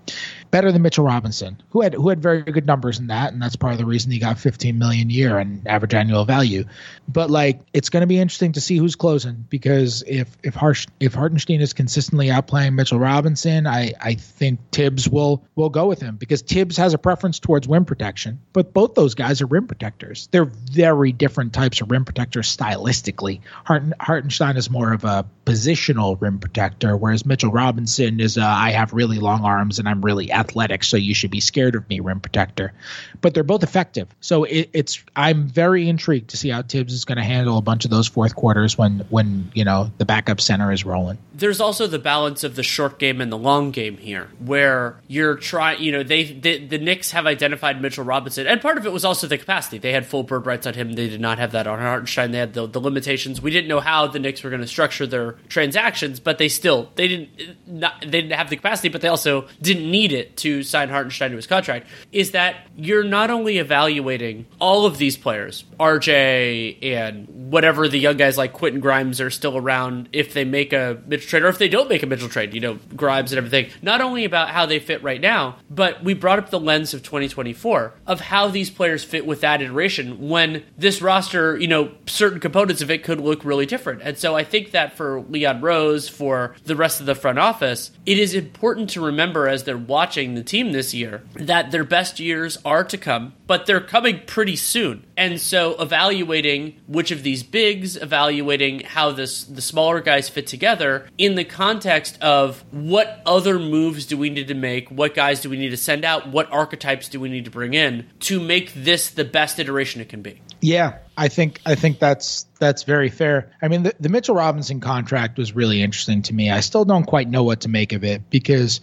better than Mitchell Robinson, who had who had very good numbers in that, and that's part of the reason he got 15 million a year and average annual value. But like, it's going to be interesting to see who's closing because if if Harsh if Hartenstein is consistently outplaying Mitchell Robinson, I I think Thibs will will go with him because Thibs has a preference towards rim protection, but both those guys are rim protectors. They're very different types of rim protectors stylistically. Harten, Hartenstein is more of a positional rim protector, whereas Mitchell Robinson is a, I have really long arms and I'm really athletic athletic, so you should be scared of me, rim protector. But they're both effective. So it, it's I'm very intrigued to see how Thibs is going to handle a bunch of those fourth quarters when when you know the backup center is rolling. There's also the balance of the short game and the long game here, where you're trying. You know, they, the Knicks have identified Mitchell Robinson, and part of it was also the capacity. They had full bird rights on him. They did not have that on Hartenstein. They had the, the limitations. We didn't know how the Knicks were going to structure their transactions, but they still they didn't not, they didn't have the capacity, but they also didn't need it to sign Hartenstein to his contract is that you're not only evaluating all of these players, RJ and whatever the young guys like Quentin Grimes are still around if they make a Mitchell trade or if they don't make a Mitchell trade, you know, Grimes and everything, not only about how they fit right now, but we brought up the lens of 2024 of how these players fit with that iteration when this roster, you know, certain components of it could look really different. And so I think that for Leon Rose, for the rest of the front office, it is important to remember as they're watching the team this year that their best years are to come, but they're coming pretty soon. And so evaluating which of these bigs, evaluating how this the smaller guys fit together in the context of what other moves do we need to make, what guys do we need to send out, what archetypes do we need to bring in to make this the best iteration it can be. Yeah, I think I think that's that's very fair. I mean, the, the Mitchell Robinson contract was really interesting to me. I still don't quite know what to make of it because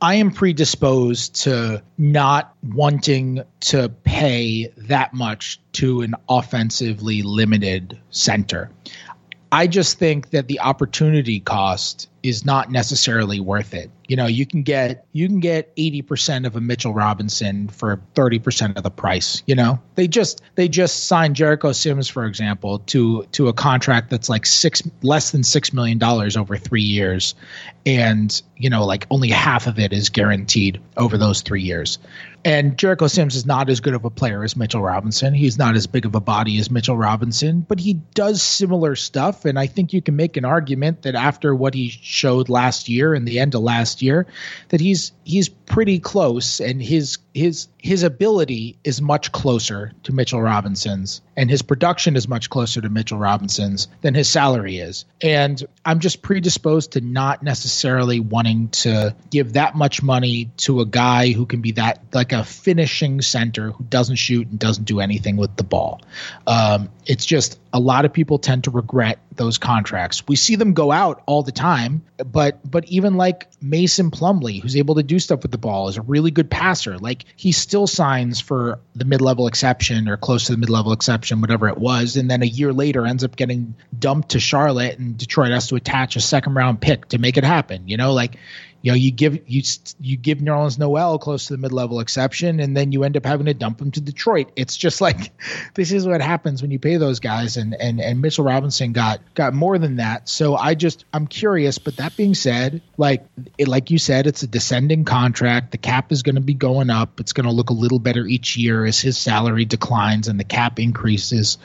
I am predisposed to not wanting to pay that much to an offensively limited center. I just think that the opportunity cost is not necessarily worth it. You know, you can get you can get 80% of a Mitchell Robinson for 30% of the price, you know. They just they just signed Jericho Sims for example to to a contract that's like 6 less than 6 million dollars over 3 years and, you know, like only half of it is guaranteed over those 3 years. And Jericho Sims is not as good of a player as Mitchell Robinson. He's not as big of a body as Mitchell Robinson, but he does similar stuff. And I think you can make an argument that after what he showed last year and the end of last year, that he's he's pretty close and his his his ability is much closer to Mitchell Robinson's and his production is much closer to Mitchell Robinson's than his salary is. And I'm just predisposed to not necessarily wanting to give that much money to a guy who can be that like a finishing center who doesn't shoot and doesn't do anything with the ball. Um, it's just a lot of people tend to regret those contracts. We see them go out all the time, but but even like Mason Plumlee, who's able to do stuff with the ball, is a really good passer. Like he still signs for the mid level exception or close to the mid level exception, whatever it was, and then a year later ends up getting dumped to Charlotte, and Detroit has to attach a second round pick to make it happen. You know, like you know, you give you you give Nerlens Noel close to the mid level exception, and then you end up having to dump him to Detroit. It's just like this is what happens when you pay those guys, and and and Mitchell Robinson got got more than that. So I just I'm curious. But that being said, like it, like you said, it's a descending contract. The cap is going to be going up. It's going to look a little better each year as his salary declines and the cap increases.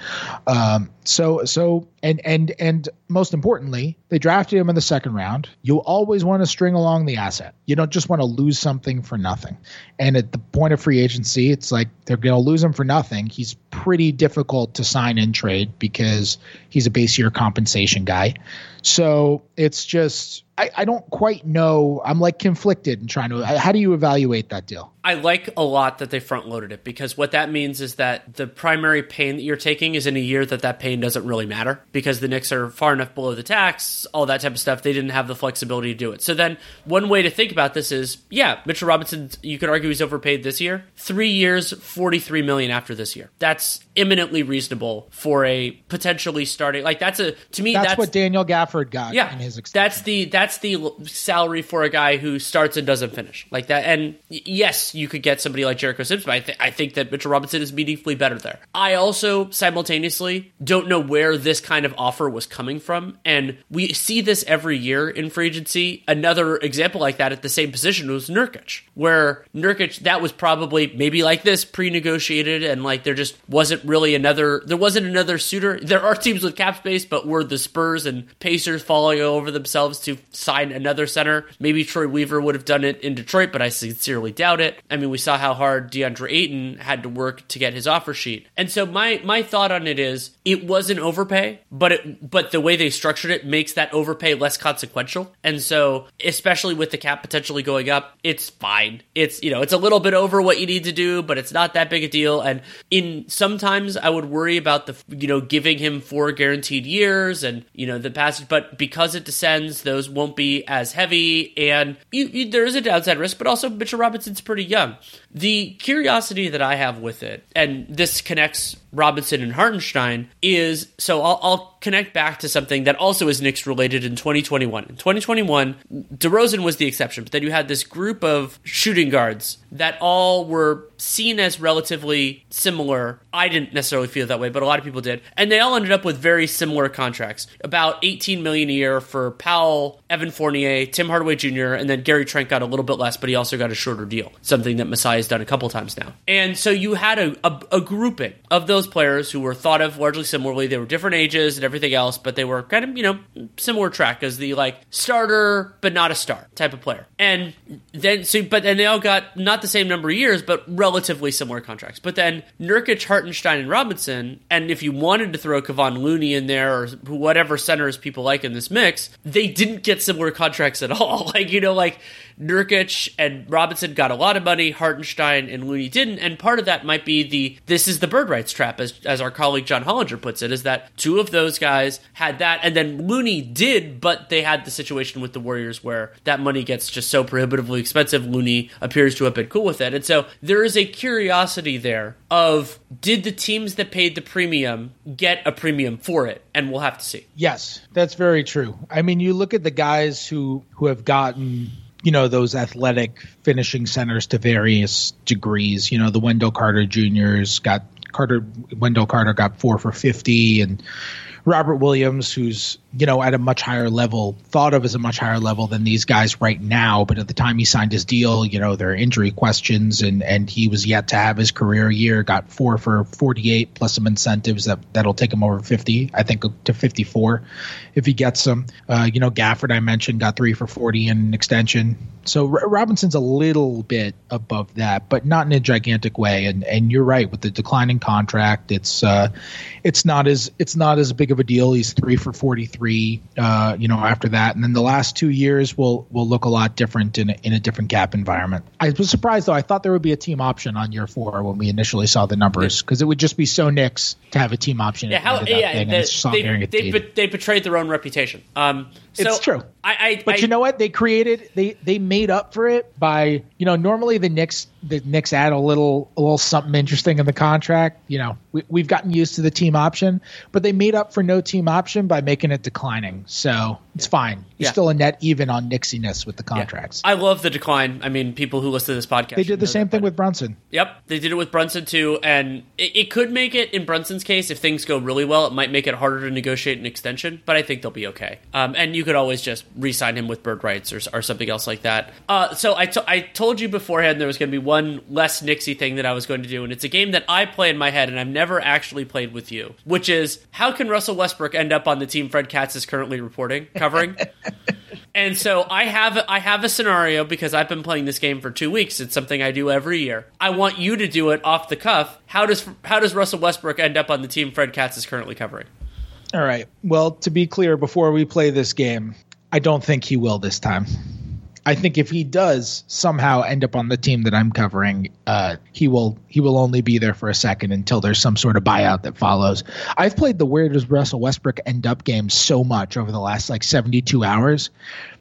Um, so so and and and most importantly, they drafted him in the second round. You always want to string along the asset. You don't just want to lose something for nothing. And at the point of free agency, it's like they're going to lose him for nothing. He's pretty difficult to sign and trade because he's a base year compensation guy. So it's just I, I don't quite know. I'm like conflicted in trying to. Uh, how do you evaluate that deal? I like a lot that they front loaded it because what that means is that the primary pain that you're taking is in a year that that pain doesn't really matter because the Knicks are far enough below the tax, all that type of stuff. They didn't have the flexibility to do it. So then one way to think about this is, yeah, Mitchell Robinson. You could argue he's overpaid this year. Three years, forty three million after this year. That's eminently reasonable for a potentially starting. Like that's a to me that's, that's what Daniel Gafford got. Yeah, in his extension. that's the that's the salary for a guy who starts and doesn't finish like that. And yes, you could get somebody like Jericho Sims, but I, th- I think that Mitchell Robinson is meaningfully better there. I also simultaneously don't know where this kind of offer was coming from, and we see this every year in free agency. Another example like that at the same position was Nurkic, where Nurkic that was probably maybe like this pre-negotiated, and like there just wasn't really another there wasn't another suitor. There are teams with cap space, but were the Spurs and Pacers falling over themselves to sign another center? Maybe Troy Weaver would have done it in Detroit, but I sincerely doubt it. I mean, we saw how hard DeAndre Ayton had to work to get his offer sheet. And so my my thought on it is it was an overpay, but it but the way they structured it makes that overpay less consequential. And so especially with the cap potentially going up, it's fine. It's you know, it's a little bit over what you need to do, but it's not that big a deal. And in sometimes I would worry about the you know giving him four guaranteed years and you know the passage, but because it descends, those won't be as heavy. And you, you, there is a downside risk, but also Mitchell Robinson's pretty young. The curiosity that I have with it, and this connects Robinson and Hartenstein, is so I'll, I'll connect back to something that also is Knicks related in 2021. In 2021, DeRozan was the exception, but then you had this group of shooting guards that all were seen as relatively similar. I didn't necessarily feel that way, but a lot of people did. And they all ended up with very similar contracts. About 18 million a year for Powell, Evan Fournier, Tim Hardaway Jr., and then Gary Trent got a little bit less, but he also got a shorter deal, something that Masai has done a couple times now. And so you had a, a, a grouping of those players who were thought of largely similarly. They were different ages and everything else, but they were kind of, you know, similar track as the like starter, but not a star type of player. And then, so, but then they all got not the same number of years, but relatively similar contracts. But then Nurkic, Hartenstein, and Robinson, and if you wanted to throw Kevon Looney in there or whatever centers people like in this mix, they didn't get similar contracts at all. like, you know, like Nurkic and Robinson got a lot of money, Hartenstein and Looney didn't, and part of that might be the this is the bird rights trap, as as our colleague John Hollinger puts it, is that two of those guys had that, and then Looney did, but they had the situation with the Warriors where that money gets just so prohibitively expensive. Looney appears to have been cool with it, and so there is a curiosity there of did the teams that paid the premium get a premium for it, and we'll have to see. Yes, that's very true. I mean, you look at the guys who who have gotten you know those athletic finishing centers to various degrees. You know the Wendell Carter Juniors got Carter Wendell Carter got four for fifty, and Robert Williams, who's you know at a much higher level, thought of as a much higher level than these guys right now. But at the time he signed his deal, you know there are injury questions, and and he was yet to have his career year. Got four for forty eight plus some incentives that that'll take him over fifty, I think to fifty four, if he gets them. Uh, you know Gafford I mentioned got three for forty in an extension. So R- Robinson's a little bit above that, but not in a gigantic way. And and you're right with the declining contract, it's uh, it's not as it's not as big of a deal. He's three for forty three, uh, you know, after that, and then the last two years will will look a lot different in a, in a different cap environment. I was surprised though. I thought there would be a team option on year four when we initially saw the numbers because it would just be so Knicks to have a team option. Yeah, how, yeah, they, they, they, they, betrayed their own reputation. Um, it's So, true. I, I But I- you know what? They created they they made up for it by you know normally the Knicks the Knicks add a little a little something interesting in the contract. You know we, we've gotten used to the team option, but they made up for no team option by making it declining. So it's fine. You're Yeah. still a net even on Nixiness with the yeah. contracts. I love the decline. I mean, people who listen to this podcast. they did the same thing with Brunson. Yep, they did it with Brunson too, and it, it could make it in Brunson's case if things go really well. It might make it harder to negotiate an extension, but I think they'll be okay. Um, and you could always just re-sign him with bird rights or, or something else like that. Uh, so I, to- I told you beforehand there was going to be one less Nixie thing that I was going to do, and it's a game that I play in my head, and I've never actually played with you, which is how can Russell Westbrook end up on the team Fred Katz is currently reporting covering? And so I have I have a scenario because I've been playing this game for two weeks. It's something I do every year. I want you to do it off the cuff. How does how does Russell Westbrook end up on the team Fred Katz is currently covering? All right. Well, to be clear, before we play this game, I don't think he will this time. I think if he does somehow end up on the team that I'm covering, uh, he will he will only be there for a second until there's some sort of buyout that follows. I've played the where does Russell Westbrook end up game so much over the last like 72 hours,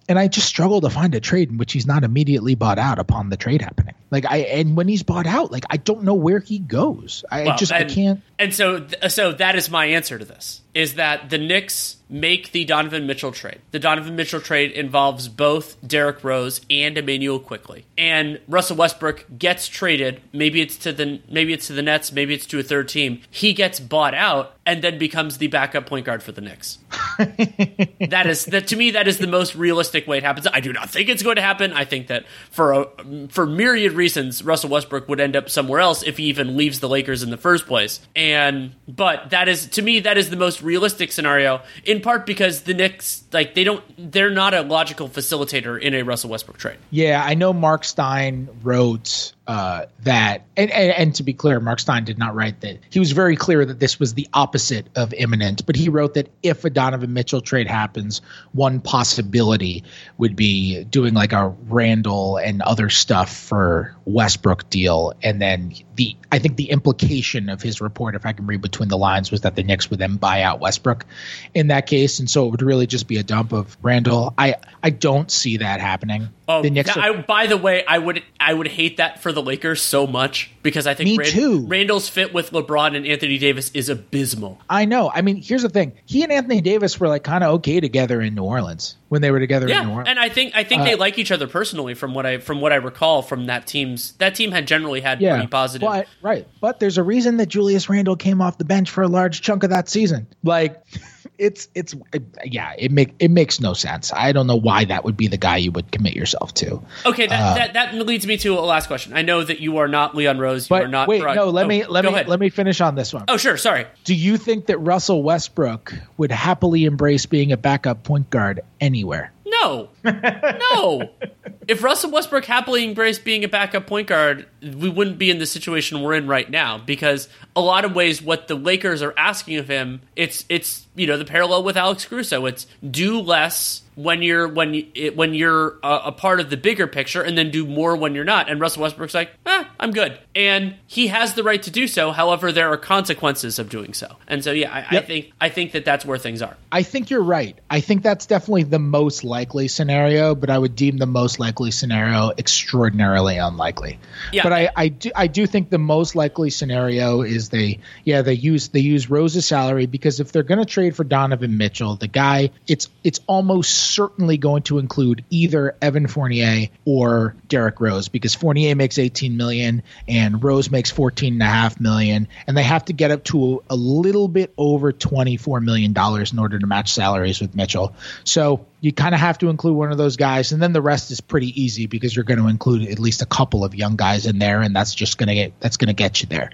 and I just struggle to find a trade in which he's not immediately bought out upon the trade happening. Like I and when he's bought out, like I don't know where he goes. I Well, just and, I can't. And so so that is my answer to this is that the Knicks make the Donovan Mitchell trade. The Donovan Mitchell trade involves both Derrick Rose and Immanuel Quickley. And Russell Westbrook gets traded. Maybe it's to the maybe it's to the Nets, maybe it's to a third team. He gets bought out and then becomes the backup point guard for the Knicks. that is that to me that is the most realistic way it happens. I do not think it's going to happen. I think that for a, for myriad reasons, Russell Westbrook would end up somewhere else if he even leaves the Lakers in the first place. And but that is to me that is the most realistic scenario. In part because the Knicks like they don't they're not a logical facilitator in a Russell Westbrook trade. Yeah, I know Mark Stein wrote uh, that, and, and and to be clear, Mark Stein did not write that. He was very clear that this was the opposite of imminent, but he wrote that if a Donovan Mitchell trade happens, one possibility would be doing like a Randle and other stuff for Westbrook deal, and then the I think the implication of his report, if I can read between the lines, was that the Knicks would then buy out Westbrook in that case, and so it would really just be a dump of Randle. I I don't see that happening. Oh, the Knicks are- I, by the way, I would I would hate that for the Lakers so much because I think Me too. Randle's fit with LeBron and Anthony Davis is abysmal. I know. I mean, here's the thing. He and Anthony Davis were like kind of okay together in New Orleans when they were together in New Yeah, Orleans. and I think I think they uh, like each other personally from what I from what I recall from that team's that team had generally had yeah, pretty positive. Right. But there's a reason that Julius Randle came off the bench for a large chunk of that season. Like, it's it's yeah. It make it makes no sense. I don't know why that would be the guy you would commit yourself to. Okay, that, Uh, that that leads me to a last question. I know that you are not Leon Rose. You are not. wait, no. Let oh, me let me ahead. let me finish on this one. Oh, sure. Sorry. Do you think that Russell Westbrook would happily embrace being a backup point guard anywhere? No, no. If Russell Westbrook happily embraced being a backup point guard, we wouldn't be in the situation we're in right now. Because a lot of ways, what the Lakers are asking of him, it's it's you know the parallel with Alex Caruso. It's do less when you're when you, when you're a, a part of the bigger picture, and then do more when you're not. And Russell Westbrook's like, eh, I'm good, and he has the right to do so. However, there are consequences of doing so. And so, yeah, I, I think I think that that's where things are. I think you're right. I think that's definitely the most likely scenario, but I would deem the most likely scenario extraordinarily unlikely. Yeah. But I, I do I do think the most likely scenario is they yeah they use they use Rose's salary because if they're going to trade for Donovan Mitchell, the guy it's it's almost certainly going to include either Evan Fournier or Derrick Rose because Fournier makes 18 million and Rose makes 14 and a half million and they have to get up to a, a little bit over 24 million dollars in order to match salaries with Mitchell. So you kind of have to include one of those guys and then the rest is pretty easy because you're going to include at least a couple of young guys in there and that's just going to get that's going to get you there.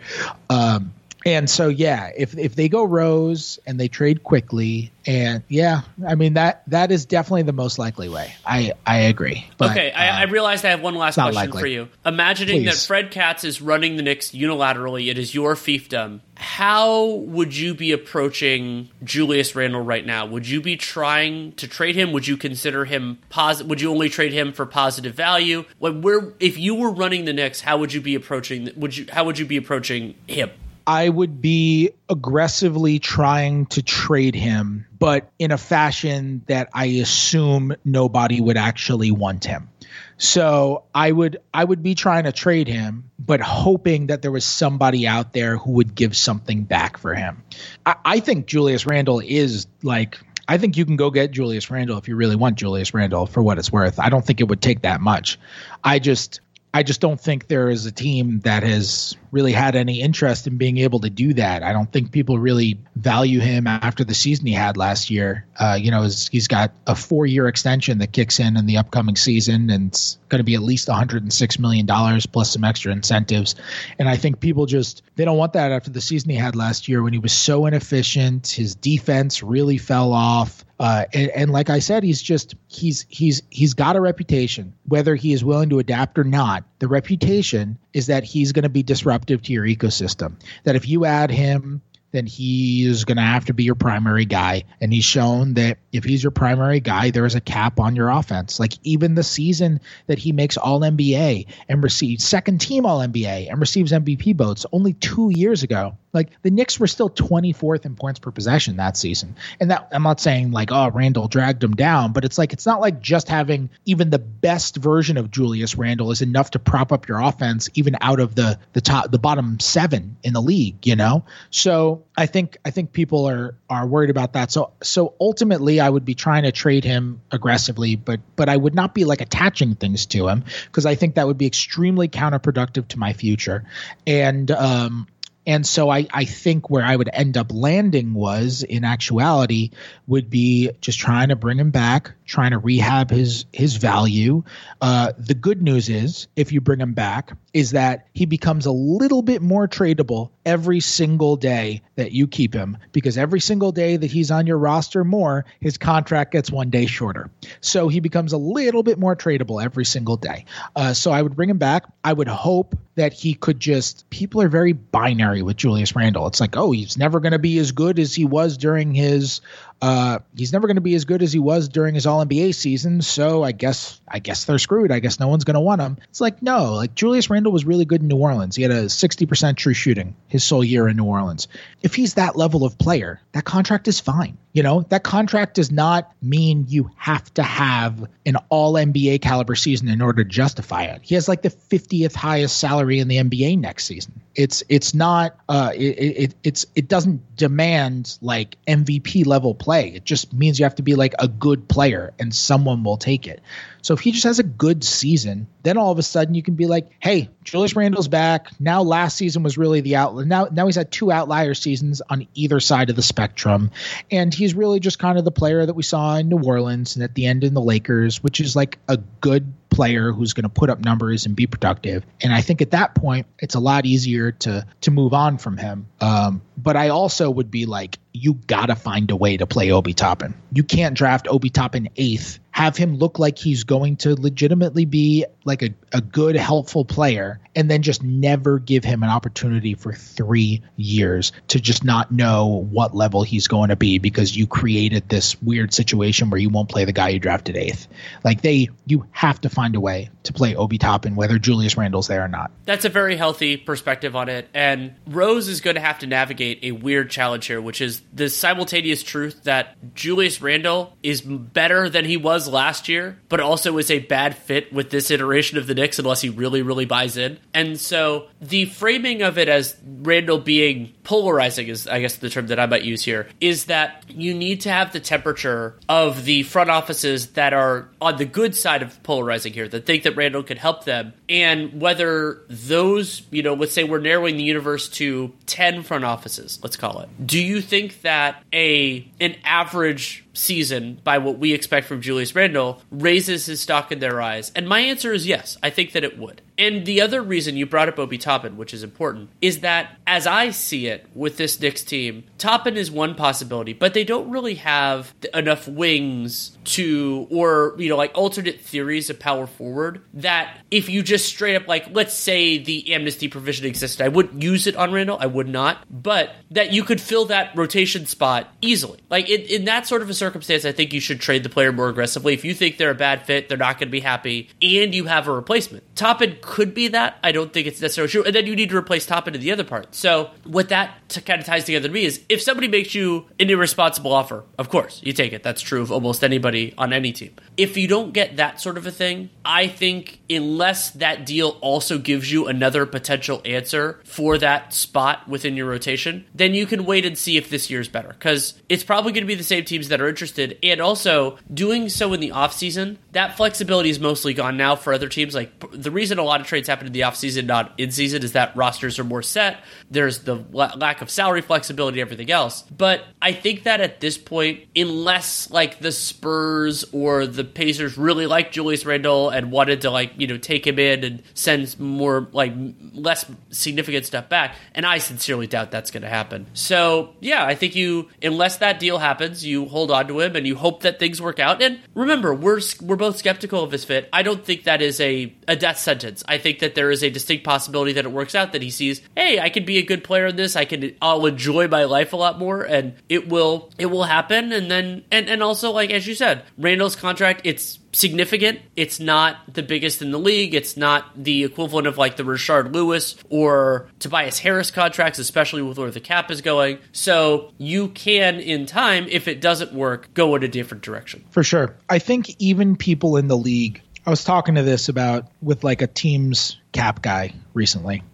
Um and so yeah, if if they go Rose and they trade Quickley and yeah, I mean that that is definitely the most likely way. I I agree. But, okay, I, I uh, realized I have one last question likely. for you. Imagining that Fred Katz is running the Knicks unilaterally, it is your fiefdom. How would you be approaching Julius Randle right now? Would you be trying to trade him? Would you consider him positive? Would you only trade him for positive value? When we're, if you were running the Knicks, how would you be approaching? Would you how would you be approaching him? I would be aggressively trying to trade him, but in a fashion that I assume nobody would actually want him. So I would I would be trying to trade him, but hoping that there was somebody out there who would give something back for him. I, I think Julius Randle is like I think you can go get Julius Randle if you really want Julius Randle for what it's worth. I don't think it would take that much. I just I just don't think there is a team that has really had any interest in being able to do that. I don't think people really value him after the season he had last year. Uh, you know, he's got a four year extension that kicks in in the upcoming season and it's going to be at least $106 million plus some extra incentives. And I think people just, they don't want that after the season he had last year when he was so inefficient. His defense really fell off. Uh, and, and, like I said, he's just he's he's he's got a reputation. Whether he is willing to adapt or not, the reputation is that he's going to be disruptive to your ecosystem. That if you add him then he is going to have to be your primary guy. And he's shown that if he's your primary guy, there is a cap on your offense. Like even the season that he makes All NBA and receives second team All NBA and receives MVP votes only two years ago. Like the Knicks were still 24th in points per possession that season. And that I'm not saying like, oh, Randle dragged him down, but it's like it's not like just having even the best version of Julius Randle is enough to prop up your offense even out of the the top the bottom seven in the league, you know? So I think I think people are are worried about that. So so ultimately, I would be trying to trade him aggressively, but but I would not be like attaching things to him because I think that would be extremely counterproductive to my future. And um, and so I, I think where I would end up landing was in actuality would be just trying to bring him back, trying to rehab his his value. Uh, the good news is if you bring him back, is that he becomes a little bit more tradable every single day that you keep him because every single day that he's on your roster more, his contract gets one day shorter. So he becomes a little bit more tradable every single day. Uh, so I would bring him back. I would hope that he could just people are very binary with Julius Randle. It's like, oh, he's never going to be as good as he was during his uh, he's never going to be as good as he was during his All NBA season. So I guess I guess they're screwed. I guess no one's going to want him. It's like no, like Julius Randle was really good in New Orleans. He had a 60% true shooting his sole year in New Orleans. If he's that level of player, that contract is fine. You know, that contract does not mean you have to have an all NBA caliber season in order to justify it. He has like the 50th highest salary in the NBA next season. It's it's not uh it, it it's it doesn't demand like MVP level play. It just means you have to be like a good player and someone will take it. So if he just has a good season, then all of a sudden you can be like, hey, Julius Randle's back. Now last season was really the outlier. Now now he's had two outlier seasons on either side of the spectrum. And he's really just kind of the player that we saw in New Orleans and at the end in the Lakers, which is like a good player who's going to put up numbers and be productive. And I think at that point, it's a lot easier to to move on from him. Um, but I also would be like, you got to find a way to play Obi Toppin. You can't draft Obi Toppin eighth have him look like he's going to legitimately be like a, a good, helpful player, and then just never give him an opportunity for three years to just not know what level he's going to be because you created this weird situation where you won't play the guy you drafted eighth. Like they, you have to find a way to play Obi Toppin, whether Julius Randle's there or not. That's a very healthy perspective on it. And Rose is going to have to navigate a weird challenge here, which is the simultaneous truth that Julius Randle is better than he was last year, but also is a bad fit with this iteration of the Knicks unless he really, really buys in. And so the framing of it as Randle being polarizing is, I guess, the term that I might use here, is that you need to have the temperature of the front offices that are on the good side of polarizing here, that think that Randle could help them, and whether those, you know, let's say we're narrowing the universe to 10 front offices, let's call it. Do you think that a an average season by what we expect from Julius Randle raises his stock in their eyes? And my answer is yes. I think that it would. And the other reason you brought up Obi Toppin, which is important, is that as I see it with this Knicks team, Toppin is one possibility, but they don't really have enough wings to, or, you know, like alternate theories of power forward that if you just straight up, like, let's say the amnesty provision existed, I wouldn't use it on Randle, I would not, but that you could fill that rotation spot easily. Like, in, in that sort of a circumstance, I think you should trade the player more aggressively. If you think they're a bad fit, they're not going to be happy, and you have a replacement. Toppin could be that. I don't think it's necessarily true. And then you need to replace Toppin in the other part. So what that kind of ties together to me is if somebody makes you an irresponsible offer, of course you take it. That's true of almost anybody on any team. If you don't get that sort of a thing, I think unless that deal also gives you another potential answer for that spot within your rotation, then you can wait and see if this year's better because it's probably going to be the same teams that are interested. And also doing so in the offseason, that flexibility is mostly gone now for other teams. Like the reason a lot of trades happen in the offseason, not in season, is that rosters are more set. There's the lack of salary flexibility, everything else. But I think that at this point, unless like the Spurs or the Pacers really like Julius Randle and wanted to like, you know, take him in and send more like less significant stuff back, and I sincerely doubt that's going to happen. So, yeah, I think you unless that deal happens, you hold on to him and you hope that things work out. And remember, we're we're both skeptical of his fit. I don't think that is a a death sentence. I think that there is a distinct possibility that it works out that he sees, "Hey, I could be a good player in this. I can I'll enjoy my life a lot more and it will it will happen." And then and and also like as you said, Randle's contract it's significant. It's not the biggest in the league. It's not the equivalent of like the Rashard Lewis or Tobias Harris contracts, especially with where the cap is going. So you can, in time, if it doesn't work, go in a different direction. For sure. I think even people in the league, I was talking to this about with like a team's cap guy recently.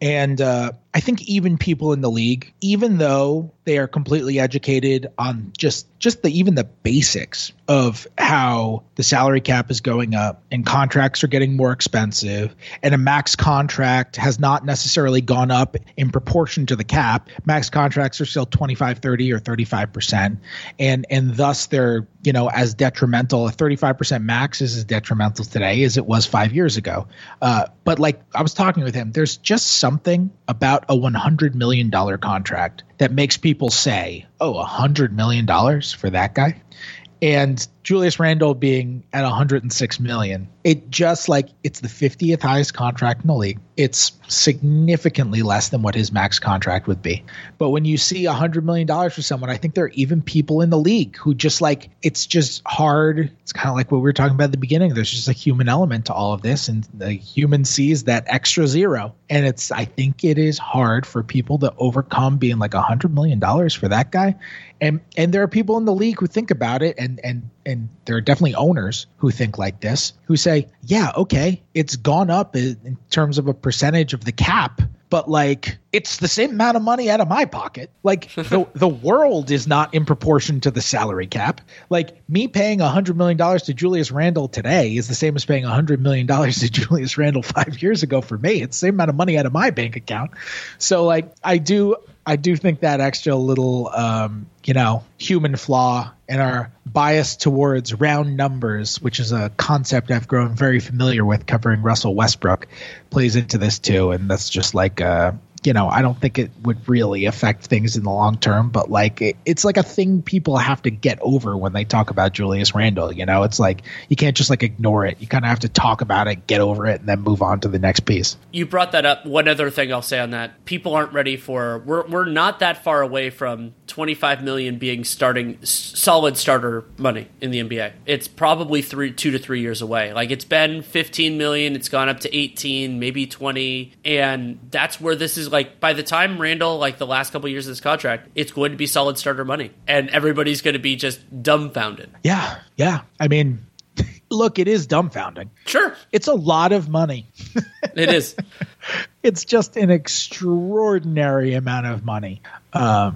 And uh, I think even people in the league, even though they are completely educated on just just the even the basics of how the salary cap is going up and contracts are getting more expensive and a max contract has not necessarily gone up in proportion to the cap max contracts are still 25 30 or 35% and and thus they're you know as detrimental a 35% max is as detrimental today as it was 5 years ago. Uh, but like I was talking with him there's just something about a 100 million dollar contract that makes people say, "Oh, a hundred million dollars for that guy," and Julius Randle being at 106 million, it just like it's the 50th highest contract in the league. It's significantly less than what his max contract would be. But when you see 100 million dollars for someone, I think there are even people in the league who just like it's just hard. It's kind of like what we were talking about at the beginning. There's just a human element to all of this, and the human sees that extra zero, and it's I think it is hard for people to overcome being like 100 million dollars for that guy and and there are people in the league who think about it and and and there are definitely owners who think like this who say yeah okay it's gone up in terms of a percentage of the cap but like it's the same amount of money out of my pocket. Like the the world is not in proportion to the salary cap. Like me paying a hundred million dollars to Julius Randle today is the same as paying a hundred million dollars to Julius Randle five years ago for me. It's the same amount of money out of my bank account. So like I do I do think that extra little, um, you know, human flaw and our bias towards round numbers, which is a concept I've grown very familiar with covering Russell Westbrook, plays into this too. And that's just like, uh, you know, I don't think it would really affect things in the long term, but like it, it's like a thing people have to get over when they talk about Julius Randle. You know, it's like you can't just like ignore it. You kind of have to talk about it, get over it, and then move on to the next piece. You brought that up. One other thing I'll say on that: people aren't ready for. We're we're not that far away from 25 million being starting solid starter money in the NBA. It's probably three, two to three years away. Like it's been 15 million, it's gone up to 18, maybe 20, and that's where this is like by the time Randle like the last couple of years of this contract, it's going to be solid starter money, and everybody's going to be just dumbfounded. Yeah, yeah. I mean, look, it is dumbfounding. Sure, it's a lot of money. it is. it's just an extraordinary amount of money. Uh,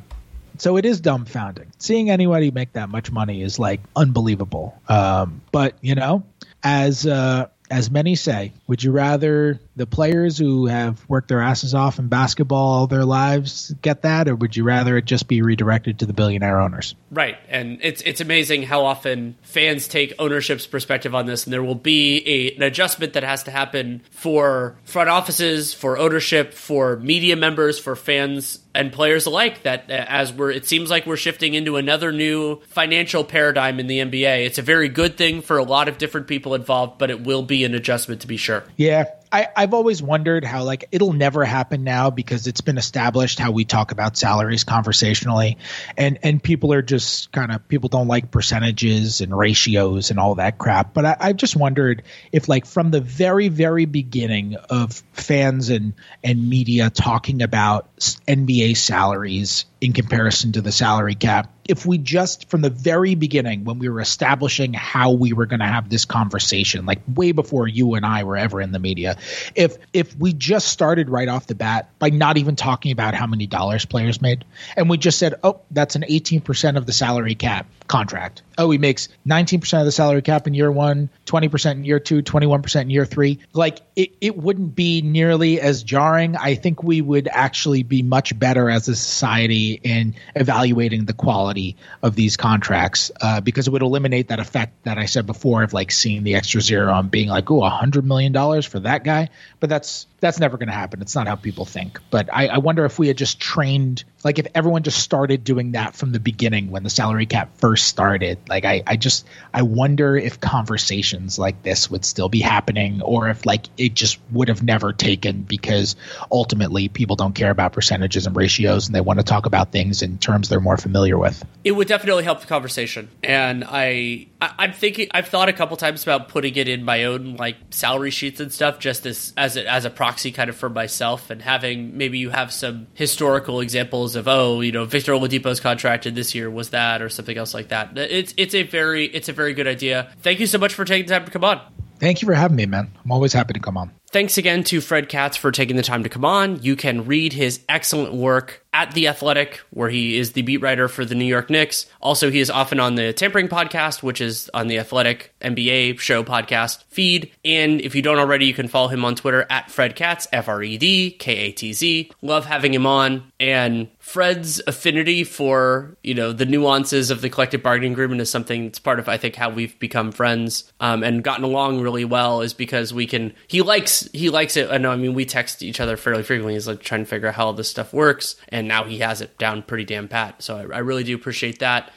so it is dumbfounding. Seeing anybody make that much money is like unbelievable. Um, but you know, as uh, as many say, would you rather the players who have worked their asses off in basketball all their lives get that, or would you rather it just be redirected to the billionaire owners? Right, and it's it's amazing how often fans take ownership's perspective on this, and there will be a, an adjustment that has to happen for front offices, for ownership, for media members, for fans and players alike. That uh, as we're, it seems like we're shifting into another new financial paradigm in the NBA. It's a very good thing for a lot of different people involved, but it will be an adjustment to be sure. Yeah, I, I've always wondered how like it'll never happen now because it's been established how we talk about salaries conversationally, and and people are just kind of people don't like percentages and ratios and all that crap. But I, I've just wondered if like from the very very beginning of fans and and media talking about NBA salaries in comparison to the salary cap. If we just from the very beginning, when we were establishing how we were going to have this conversation, like way before you and I were ever in the media, if if we just started right off the bat by not even talking about how many dollars players made, and we just said, oh, that's an 18% of the salary cap contract. Oh, he makes 19% of the salary cap in year one, 20% in year two, 21% in year three. Like it, it wouldn't be nearly as jarring. I think we would actually be much better as a society in evaluating the quality of these contracts uh, because it would eliminate that effect that I said before of like seeing the extra zero and being like, oh, a hundred million dollars for that guy. But that's that's never going to happen. It's not how people think. But I, I wonder if we had just trained, like if everyone just started doing that from the beginning when the salary cap first started. Like I, I just I wonder if conversations like this would still be happening or if like it just would have never taken because ultimately people don't care about percentages and ratios and they want to talk about things in terms they're more familiar with. It would definitely help the conversation. And I, I am thinking I've thought a couple times about putting it in my own like salary sheets and stuff just as as a, as a proxy kind of for myself and having maybe you have some historical examples of oh you know Victor Oladipo's contracted this year was that or something else like that. It's it's a very it's a very good idea. Thank you so much for taking the time to come on. Thank you for having me, man. I'm always happy to come on. Thanks again to Fred Katz for taking the time to come on. You can read his excellent work at The Athletic, where he is the beat writer for the New York Knicks. Also, he is often on the Tampering Podcast, which is on the Athletic NBA show podcast feed. And if you don't already, you can follow him on Twitter at Fred Katz, F R E D K A T Z. Love having him on. And Fred's affinity for, you know, the nuances of the collective bargaining agreement is something that's part of, I think, how we've become friends um, and gotten along really well is because we can, he likes, he likes it. I know, I mean, we text each other fairly frequently. He's like trying to figure out how all this stuff works. And now he has it down pretty damn pat. So I, I really do appreciate that.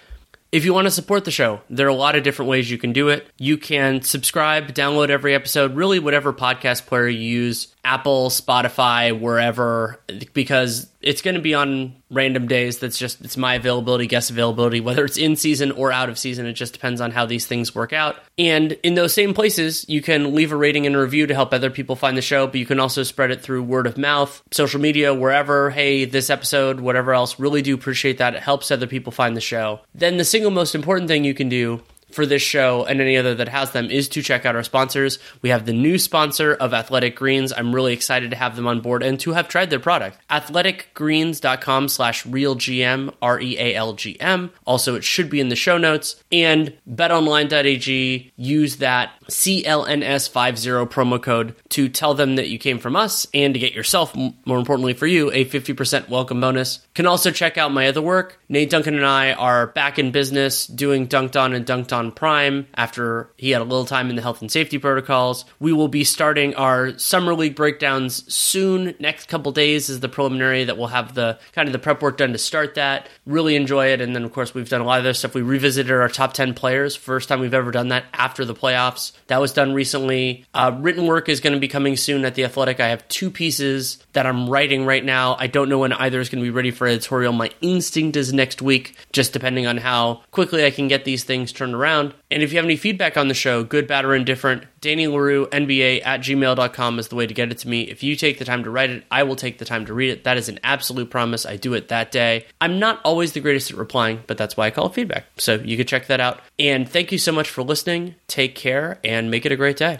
If you want to support the show, there are a lot of different ways you can do it. You can subscribe, download every episode, really whatever podcast player you use, Apple, Spotify, wherever, because it's going to be on random days. That's just, it's my availability, guest availability, whether it's in season or out of season. It just depends on how these things work out. And in those same places, you can leave a rating and a review to help other people find the show, but you can also spread it through word of mouth, social media, wherever. Hey, this episode, whatever else. Really do appreciate that. It helps other people find the show. Then the single most important thing you can do for this show and any other that has them is to check out our sponsors. We have the new sponsor of Athletic Greens. I'm really excited to have them on board and to have tried their product. Athleticgreens.com slash realgm, R-E-A-L-G-M. Also, it should be in the show notes. And betonline.ag, use that CLNS50 promo code to tell them that you came from us and to get yourself, more importantly for you, a 50% welcome bonus. Can also check out my other work. Nate Duncan and I are back in business doing Dunked On and Dunked On Prime after he had a little time in the health and safety protocols. We will be starting our summer league breakdowns soon. Next couple days is the preliminary that we'll have the kind of the prep work done to start that. Really enjoy it. And then, of course, we've done a lot of other stuff. We revisited our top 10 players. First time we've ever done that after the playoffs. That was done recently. Uh, written work is going to be coming soon at The Athletic. I have two pieces that I'm writing right now. I don't know when either is going to be ready for editorial. My instinct is next week, just depending on how quickly I can get these things turned around. And if you have any feedback on the show, good, bad, or indifferent, Danny Leroux, NBA at gmail.com is the way to get it to me. If you take the time to write it, I will take the time to read it. That is an absolute promise. I do it that day. I'm not always the greatest at replying, but that's why I call it feedback. So you can check that out. And thank you so much for listening. Take care and make it a great day.